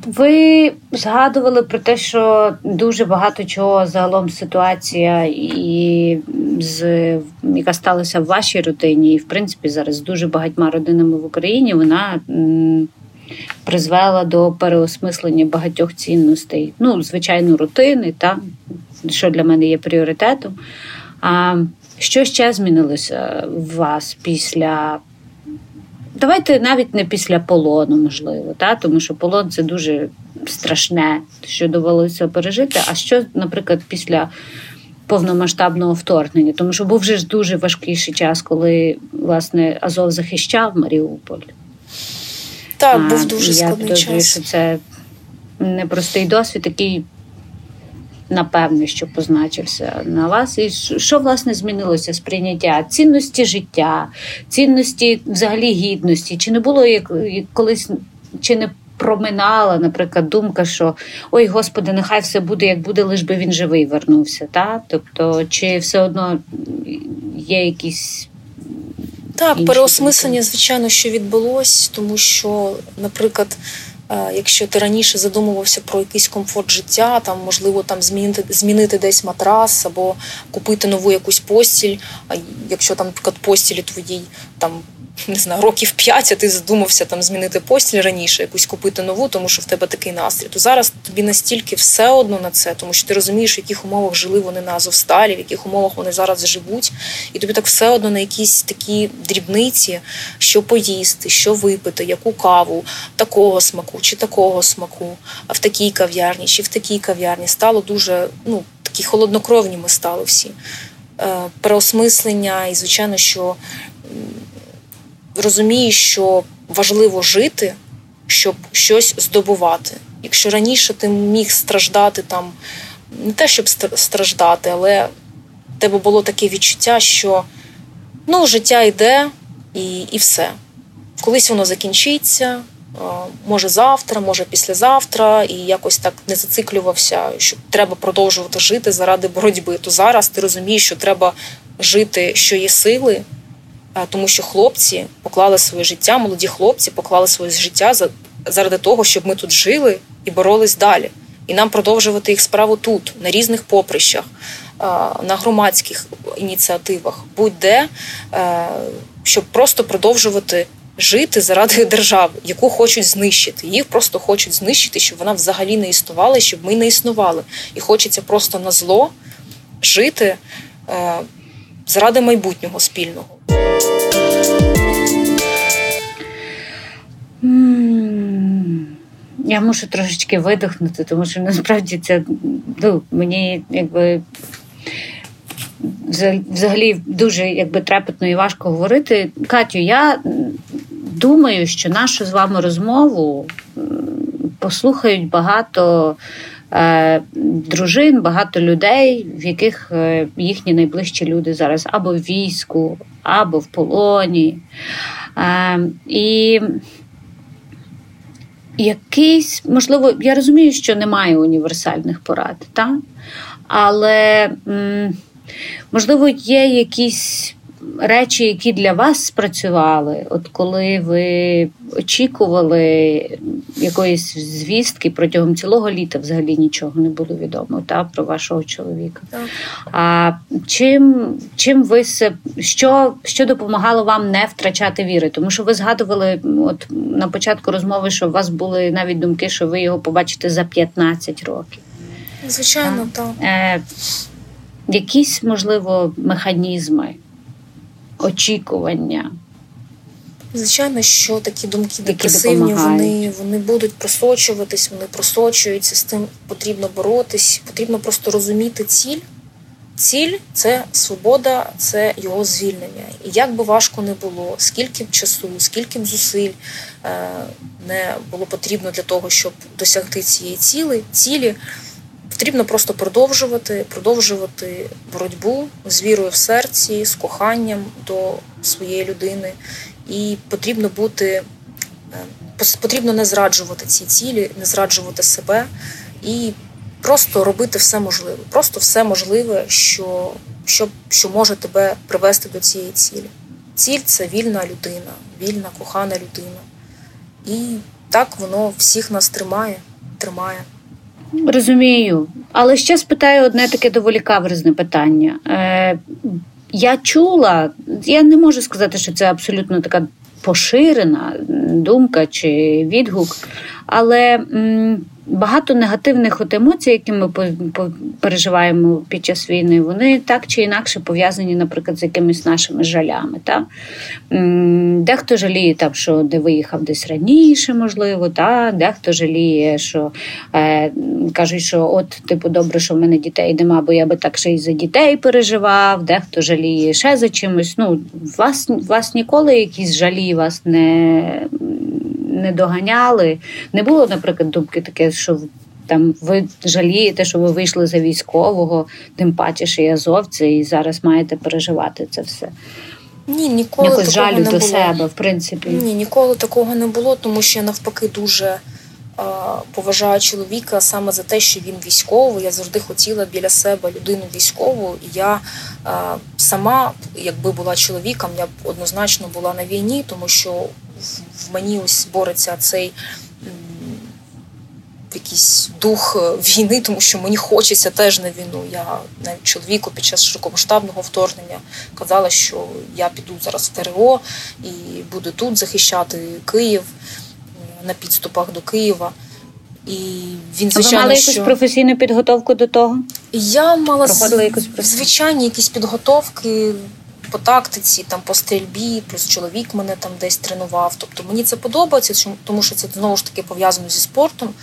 Ви згадували про те, що дуже багато чого загалом ситуація, і з яка сталася в вашій родині, і в принципі зараз з дуже багатьма родинами в Україні вона призвела до переосмислення багатьох цінностей. Ну, звичайно, рутини, та, що для мене є пріоритетом. А що ще змінилося в вас після Давайте навіть не після полону, можливо, та? тому що полон це дуже страшне, що довелося пережити. А що, наприклад, після повномасштабного вторгнення? Тому що був вже ж дуже важкіший час, коли власне Азов захищав Маріуполь. Так, був дуже складний я час. що це непростий досвід, який напевне, що позначився на вас, і що власне змінилося сприйняття цінності життя, цінності взагалі гідності? Чи не було як колись чи не проминала, наприклад, думка, що ой, господи, нехай все буде, як буде, лиш би він живий вернувся? Та? Тобто, чи все одно є якісь. Так, переосмислення, звичайно, що відбулось, тому що, наприклад, Якщо ти раніше задумувався про якийсь комфорт життя, там можливо там змінити змінити десь матрас або купити нову якусь постіль. Якщо там, наприклад, постілі твоїй там не знаю, років п'ять, а ти задумався там змінити постіль раніше, якусь купити нову, тому що в тебе такий настрій. То зараз тобі настільки все одно на це, тому що ти розумієш, в яких умовах жили вони на Азовсталі, в яких умовах вони зараз живуть, і тобі так все одно на якісь такі дрібниці, що поїсти, що випити, яку каву, такого смаку чи такого смаку, а в такій кав'ярні чи в такій кав'ярні стало дуже ну такі холоднокровні ми стали всі. Е, переосмислення, і звичайно, що розумієш, що важливо жити, щоб щось здобувати. Якщо раніше ти міг страждати там, не те, щоб страждати, але в тебе було таке відчуття, що ну, життя йде і, і все. Колись воно закінчиться. Може завтра, може післязавтра, і якось так не зациклювався, що треба продовжувати жити заради боротьби. То зараз ти розумієш, що треба жити, що є сили, тому що хлопці поклали своє життя, молоді хлопці поклали своє життя заради того, щоб ми тут жили і боролись далі. І нам продовжувати їх справу тут, на різних поприщах, на громадських ініціативах, будь-де, щоб просто продовжувати жити заради [laughs] держави, яку хочуть знищити. Їх просто хочуть знищити, щоб вона взагалі не існувала, щоб ми не існували. І хочеться просто на зло жити заради майбутнього спільного. Я мушу трошечки видихнути, тому що насправді це ну, мені якби взагалі дуже якби трепетно і важко говорити. Катю, я думаю, що нашу з вами розмову послухають багато е, дружин, багато людей, в яких е, їхні найближчі люди зараз або в війську, або в полоні. Е, і якийсь, можливо, я розумію, що немає універсальних порад, та? але можливо є якісь речі, які для вас спрацювали, от коли ви очікували якоїсь звістки протягом цілого літа взагалі нічого не було відомо та, про вашого чоловіка. Так. А чим чим ви що, що допомагало вам не втрачати віри? Тому що ви згадували от на початку розмови, що у вас були навіть думки, що ви його побачите за 15 років. Звичайно, так. Е, Якісь, можливо, механізми очікування. Звичайно, що такі думки депресивні, вони вони будуть просочуватись, вони просочуються, з тим потрібно боротись, потрібно просто розуміти ціль. Ціль це свобода, це його звільнення. І як би важко не було, скільки б часу, скільки б зусиль е, не було потрібно для того, щоб досягти цієї цілі, цілі потрібно просто продовжувати, продовжувати боротьбу з вірою в серці, з коханням до своєї людини. І потрібно бути, е, потрібно не зраджувати ці цілі, не зраджувати себе і просто робити все можливе. Просто все можливе, що, що, що може тебе привести до цієї цілі. Ціль це вільна людина, вільна, кохана людина. І так воно всіх нас тримає, тримає. Розумію, але ще спитаю одне таке доволі каверзне питання. Е, Я чула, я не можу сказати, що це абсолютно така поширена думка чи відгук, але м, багато негативних от емоцій, які ми переживаємо під час війни, вони так чи інакше пов'язані, наприклад, з якимись нашими жалями. Та? Дехто жаліє, там, що де виїхав десь раніше, можливо, та? дехто жаліє, що е, кажуть, що от, типу, добре, що в мене дітей нема, бо я би так ще й за дітей переживав, дехто жаліє ще за чимось. Ну, Вас вас ніколи якісь жалі вас не не доганяли. Не було, наприклад, думки таке, що там ви жалієте, що ви вийшли за військового, тим паче, що я азовці, і зараз маєте переживати це все. Ні, ніколи Якось такого жалю не до було. себе, в принципі. Ні, ніколи такого не було, тому що я навпаки дуже поважаю чоловіка саме за те, що він військовий. Я завжди хотіла біля себе людину військову. І я сама, якби була чоловіком, я б однозначно була на війні, тому що в мені ось бореться цей. Якийсь дух е, війни, тому що мені хочеться теж на війну. Я навіть чоловіку під час широкомасштабного вторгнення казала, що я піду зараз в ТРО і буду тут захищати Київ на підступах до Києва. І він звичайно, Ви мали якусь що... професійну підготовку до того? Я мала якусь звичайні якісь підготовки по тактиці, там по стрільбі, плюс чоловік мене там десь тренував. Тобто мені це подобається, тому що це знову ж таки пов'язано зі спортом,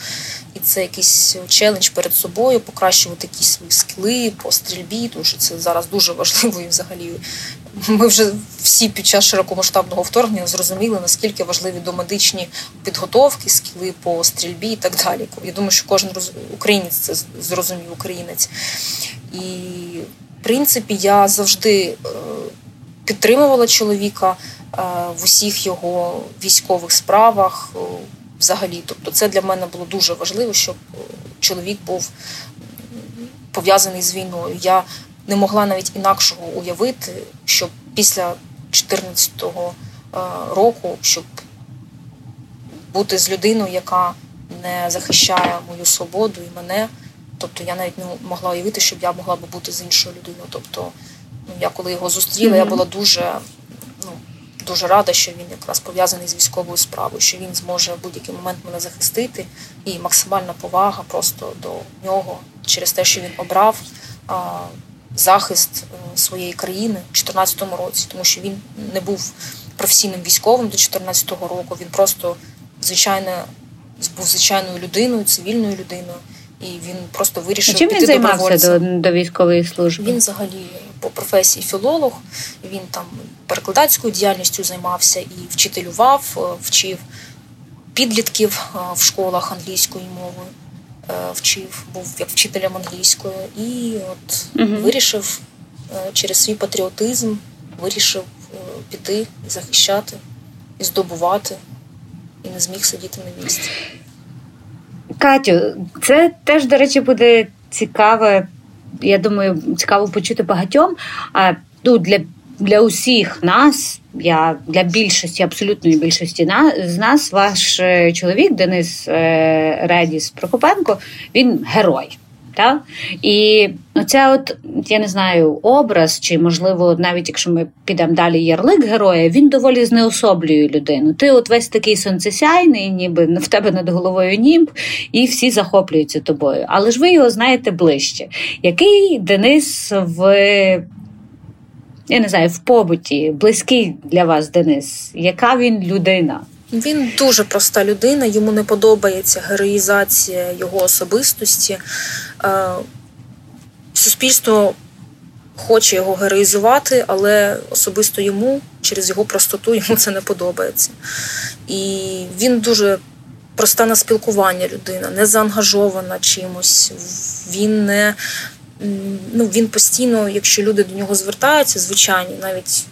і це якийсь челендж перед собою, покращувати якісь свої скіли по стрільбі, тому що це зараз дуже важливо і взагалі. Ми вже всі під час широкомасштабного вторгнення зрозуміли, наскільки важливі домедичні підготовки, скіли по стрільбі і так далі. Я думаю, що кожен українець це зрозумів, українець. І принципі, я завжди е, підтримувала чоловіка е, в усіх його військових справах. Е, взагалі, тобто, це для мене було дуже важливо, щоб чоловік був пов'язаний з війною. Я не могла навіть інакшого уявити, що після 2014 року, щоб бути з людиною, яка не захищає мою свободу і мене. Тобто я навіть не могла уявити, щоб я могла би бути з іншою людиною. Тобто, ну я коли його зустріла, mm-hmm. я була дуже ну, дуже рада, що він якраз пов'язаний з військовою справою, що він зможе в будь-який момент мене захистити, і максимальна повага просто до нього через те, що він обрав а, захист е, своєї країни у 2014 році, тому що він не був професійним військовим до 2014 року. Він просто звичайно був звичайною людиною, цивільною людиною і він просто вирішив. А Чим піти він займався до, до військової служби? Він взагалі по професії філолог. Він там перекладацькою діяльністю займався і вчителював, е, вчив підлітків е, в школах англійської мови. Е, вчив, був як вчителем англійської, і от угу. вирішив через свій патріотизм, вирішив піти, захищати і здобувати, і не зміг сидіти на місці. Катю, це теж, до речі, буде цікаве. Я думаю, цікаво почути багатьом. А ну, для для усіх нас, я для більшості, абсолютної більшості з нас, ваш е, чоловік Денис е, Редіс Прокопенко, він герой. Та? І оце, от я не знаю, образ, чи можливо, навіть якщо ми підемо далі, ярлик героя, він доволі знеособлює людину. Ти от весь такий сонцесяйний, ніби в тебе над головою німб, і всі захоплюються тобою. Але ж ви його знаєте ближче. Який Денис в я не знаю, в побуті, близький для вас Денис? Яка він людина? Він дуже проста людина, йому не подобається героїзація його особистості. Е, суспільство хоче його героїзувати, але особисто йому через його простоту йому це не подобається. І він дуже проста на спілкування людина, не заангажована чимось. Він не ну, він постійно, якщо люди до нього звертаються, звичайні, навіть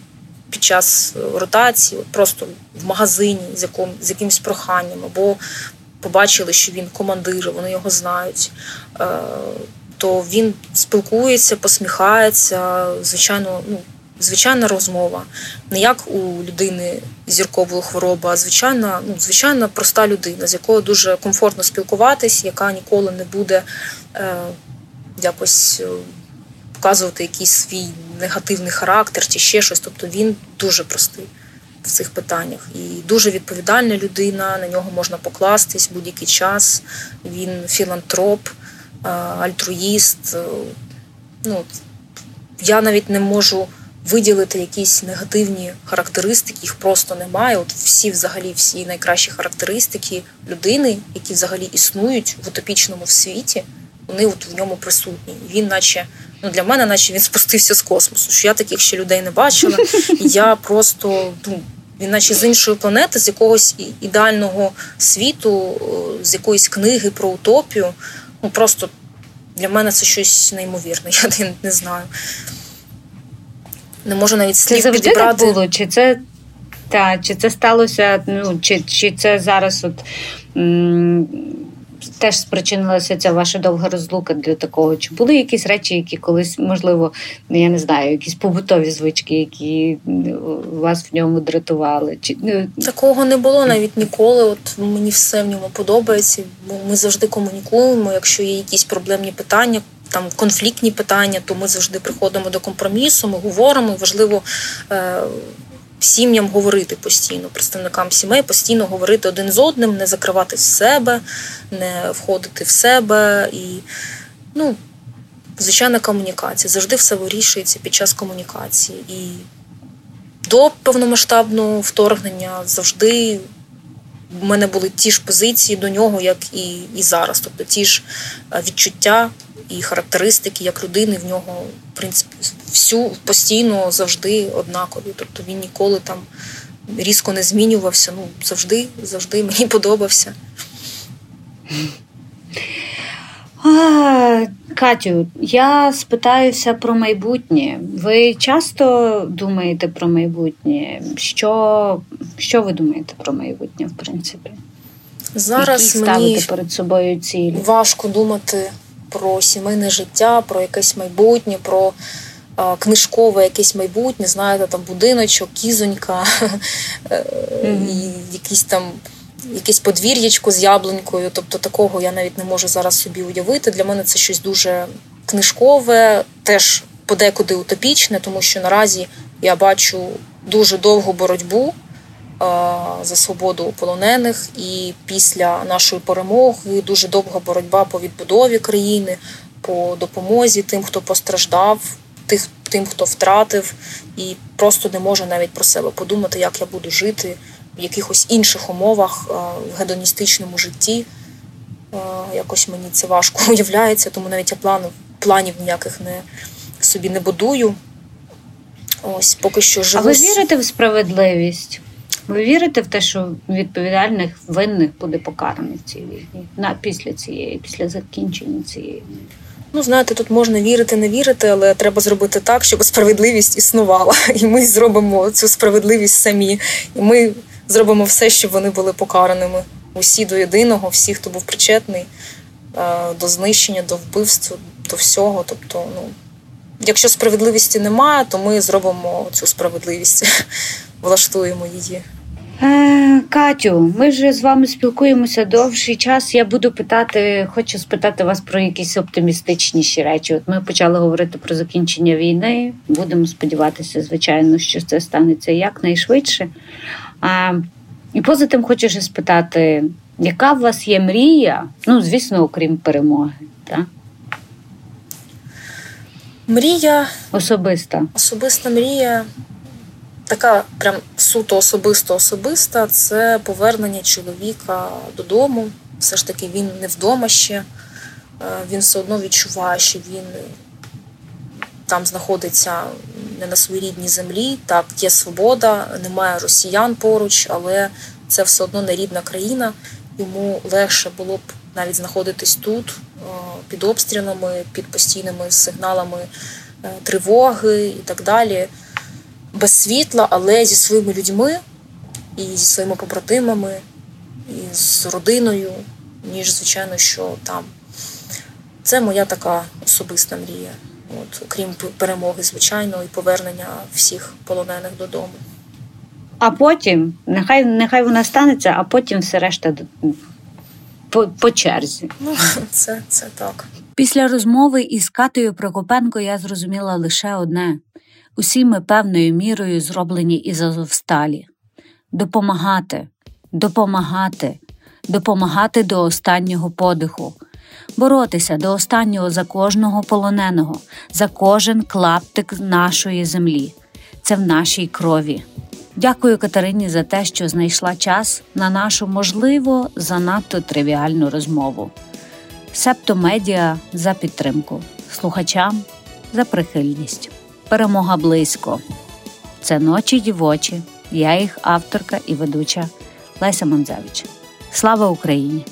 під час ротації, просто в магазині з яким, з якимось проханням, або побачили, що він командир, вони його знають. Е, то він спілкується, посміхається, звичайно, ну, звичайна розмова. Не як у людини зіркової хвороби, а звичайна, ну, звичайна проста людина, з якою дуже комфортно спілкуватись, яка ніколи не буде е, якось е, показувати якийсь свій негативний характер чи ще щось. Тобто він дуже простий в цих питаннях. І дуже відповідальна людина, на нього можна покластись будь-який час. Він філантроп, е, альтруїст. Е, ну, Я навіть не можу виділити якісь негативні характеристики, їх просто немає. От всі, взагалі, всі найкращі характеристики людини, які взагалі існують в утопічному світі вони от в ньому присутні. Він, наче, ну для мене, наче він спустився з космосу. Що я таких ще людей не бачила. [laughs] Я просто ну, він, наче з іншої планети, з якогось ідеального світу, з якоїсь книги про утопію. Ну просто для мене це щось неймовірне. [laughs] Я не, не знаю. Не можу навіть слів це підібрати. було? Чи це та, чи це сталося? Ну чи, чи це зараз от. М- теж спричинилася ця ваша довга розлука для такого? Чи були якісь речі, які колись, можливо, я не знаю, якісь побутові звички, які вас в ньому дратували? Чи ну, Такого не було навіть ніколи. От мені все в ньому подобається. Ми завжди комунікуємо. Якщо є якісь проблемні питання. Там конфліктні питання, то ми завжди приходимо до компромісу, ми говоримо. Важливо е, сім'ям говорити постійно, представникам сімей постійно говорити один з одним, не закривати в себе, не входити в себе і ну, звичайна комунікація. Завжди все вирішується під час комунікації. І до повномасштабного вторгнення завжди. У мене були ті ж позиції до нього, як і і зараз. Тобто ті ж відчуття і характеристики як людини в нього, в принципі, всю постійно завжди однакові. Тобто він ніколи там різко не змінювався. Ну, завжди, завжди мені [laughs] подобався. Катю, я спитаюся про майбутнє. Ви часто думаєте про майбутнє? Що що ви думаєте про майбутнє, в принципі? Зараз Які мені перед собою цілі? Важко думати про сімейне життя, про якесь майбутнє, про а, книжкове якесь майбутнє, знаєте, там будиночок, кізонька, [laughs] mm-hmm. і якісь там. Якесь подвір'ячко з яблунькою, тобто такого я навіть не можу зараз собі уявити. Для мене це щось дуже книжкове, теж подекуди утопічне, тому що наразі я бачу дуже довгу боротьбу за свободу полонених. І після нашої перемоги дуже довга боротьба по відбудові країни, по допомозі тим, хто постраждав, тих, тим, хто втратив, і просто не можу навіть про себе подумати, як я буду жити в якихось інших умовах в гедоністичному житті. Якось мені це важко [laughs] уявляється, тому навіть я планів, планів ніяких не собі не будую. Ось поки що живу. А ви вірите в справедливість? Ви вірите в те, що відповідальних винних буде покараний в цій війні на після цієї, після закінчення цієї? війни? Ну, знаєте, тут можна вірити, не вірити, але треба зробити так, щоб справедливість існувала. [laughs] І ми зробимо цю справедливість самі. І ми зробимо все, щоб вони були покараними. Усі до єдиного, всі, хто був причетний е, до знищення, до вбивства, до всього. Тобто, ну якщо справедливості немає, то ми зробимо цю справедливість, [laughs] влаштуємо її. Е, Катю, ми вже з вами спілкуємося довший час. Я буду питати, хочу спитати вас про якісь оптимістичніші речі. От ми почали говорити про закінчення війни. Будемо сподіватися, звичайно, що це станеться якнайшвидше. А, І поза тим хочу ще спитати, яка у вас є мрія? Ну, звісно, окрім перемоги, так? Мрія Особиста. Особиста мрія, така прям суто особисто особиста це повернення чоловіка додому. Все ж таки він не вдома ще. Е, він все одно відчуває, що він там знаходиться не на своїй рідній землі. Так, є свобода, немає росіян поруч, але це все одно не рідна країна. Йому легше було б навіть знаходитись тут, е, під обстрілами, під постійними сигналами е, тривоги і так далі, без світла, але зі своїми людьми і зі своїми побратимами, і з родиною, ніж, звичайно, що там. Це моя така особиста мрія. От, Крім перемоги, звичайно, і повернення всіх полонених додому. А потім, нехай нехай вона станеться, а потім все решта по, по черзі. Ну, [laughs] це, це так. Після розмови із Катею Прокопенко я зрозуміла лише одне: усі ми певною мірою зроблені із Азовсталі. Допомагати, допомагати, допомагати до останнього подиху, боротися до останнього за кожного полоненого, за кожен клаптик нашої землі. Це в нашій крові. Дякую Катерині за те, що знайшла час на нашу, можливо, занадто тривіальну розмову. Септо медіа за підтримку, слухачам за прихильність. Перемога близько. Це ночі дівочі. Я їх авторка і ведуча Леся Монзевич. Слава Україні!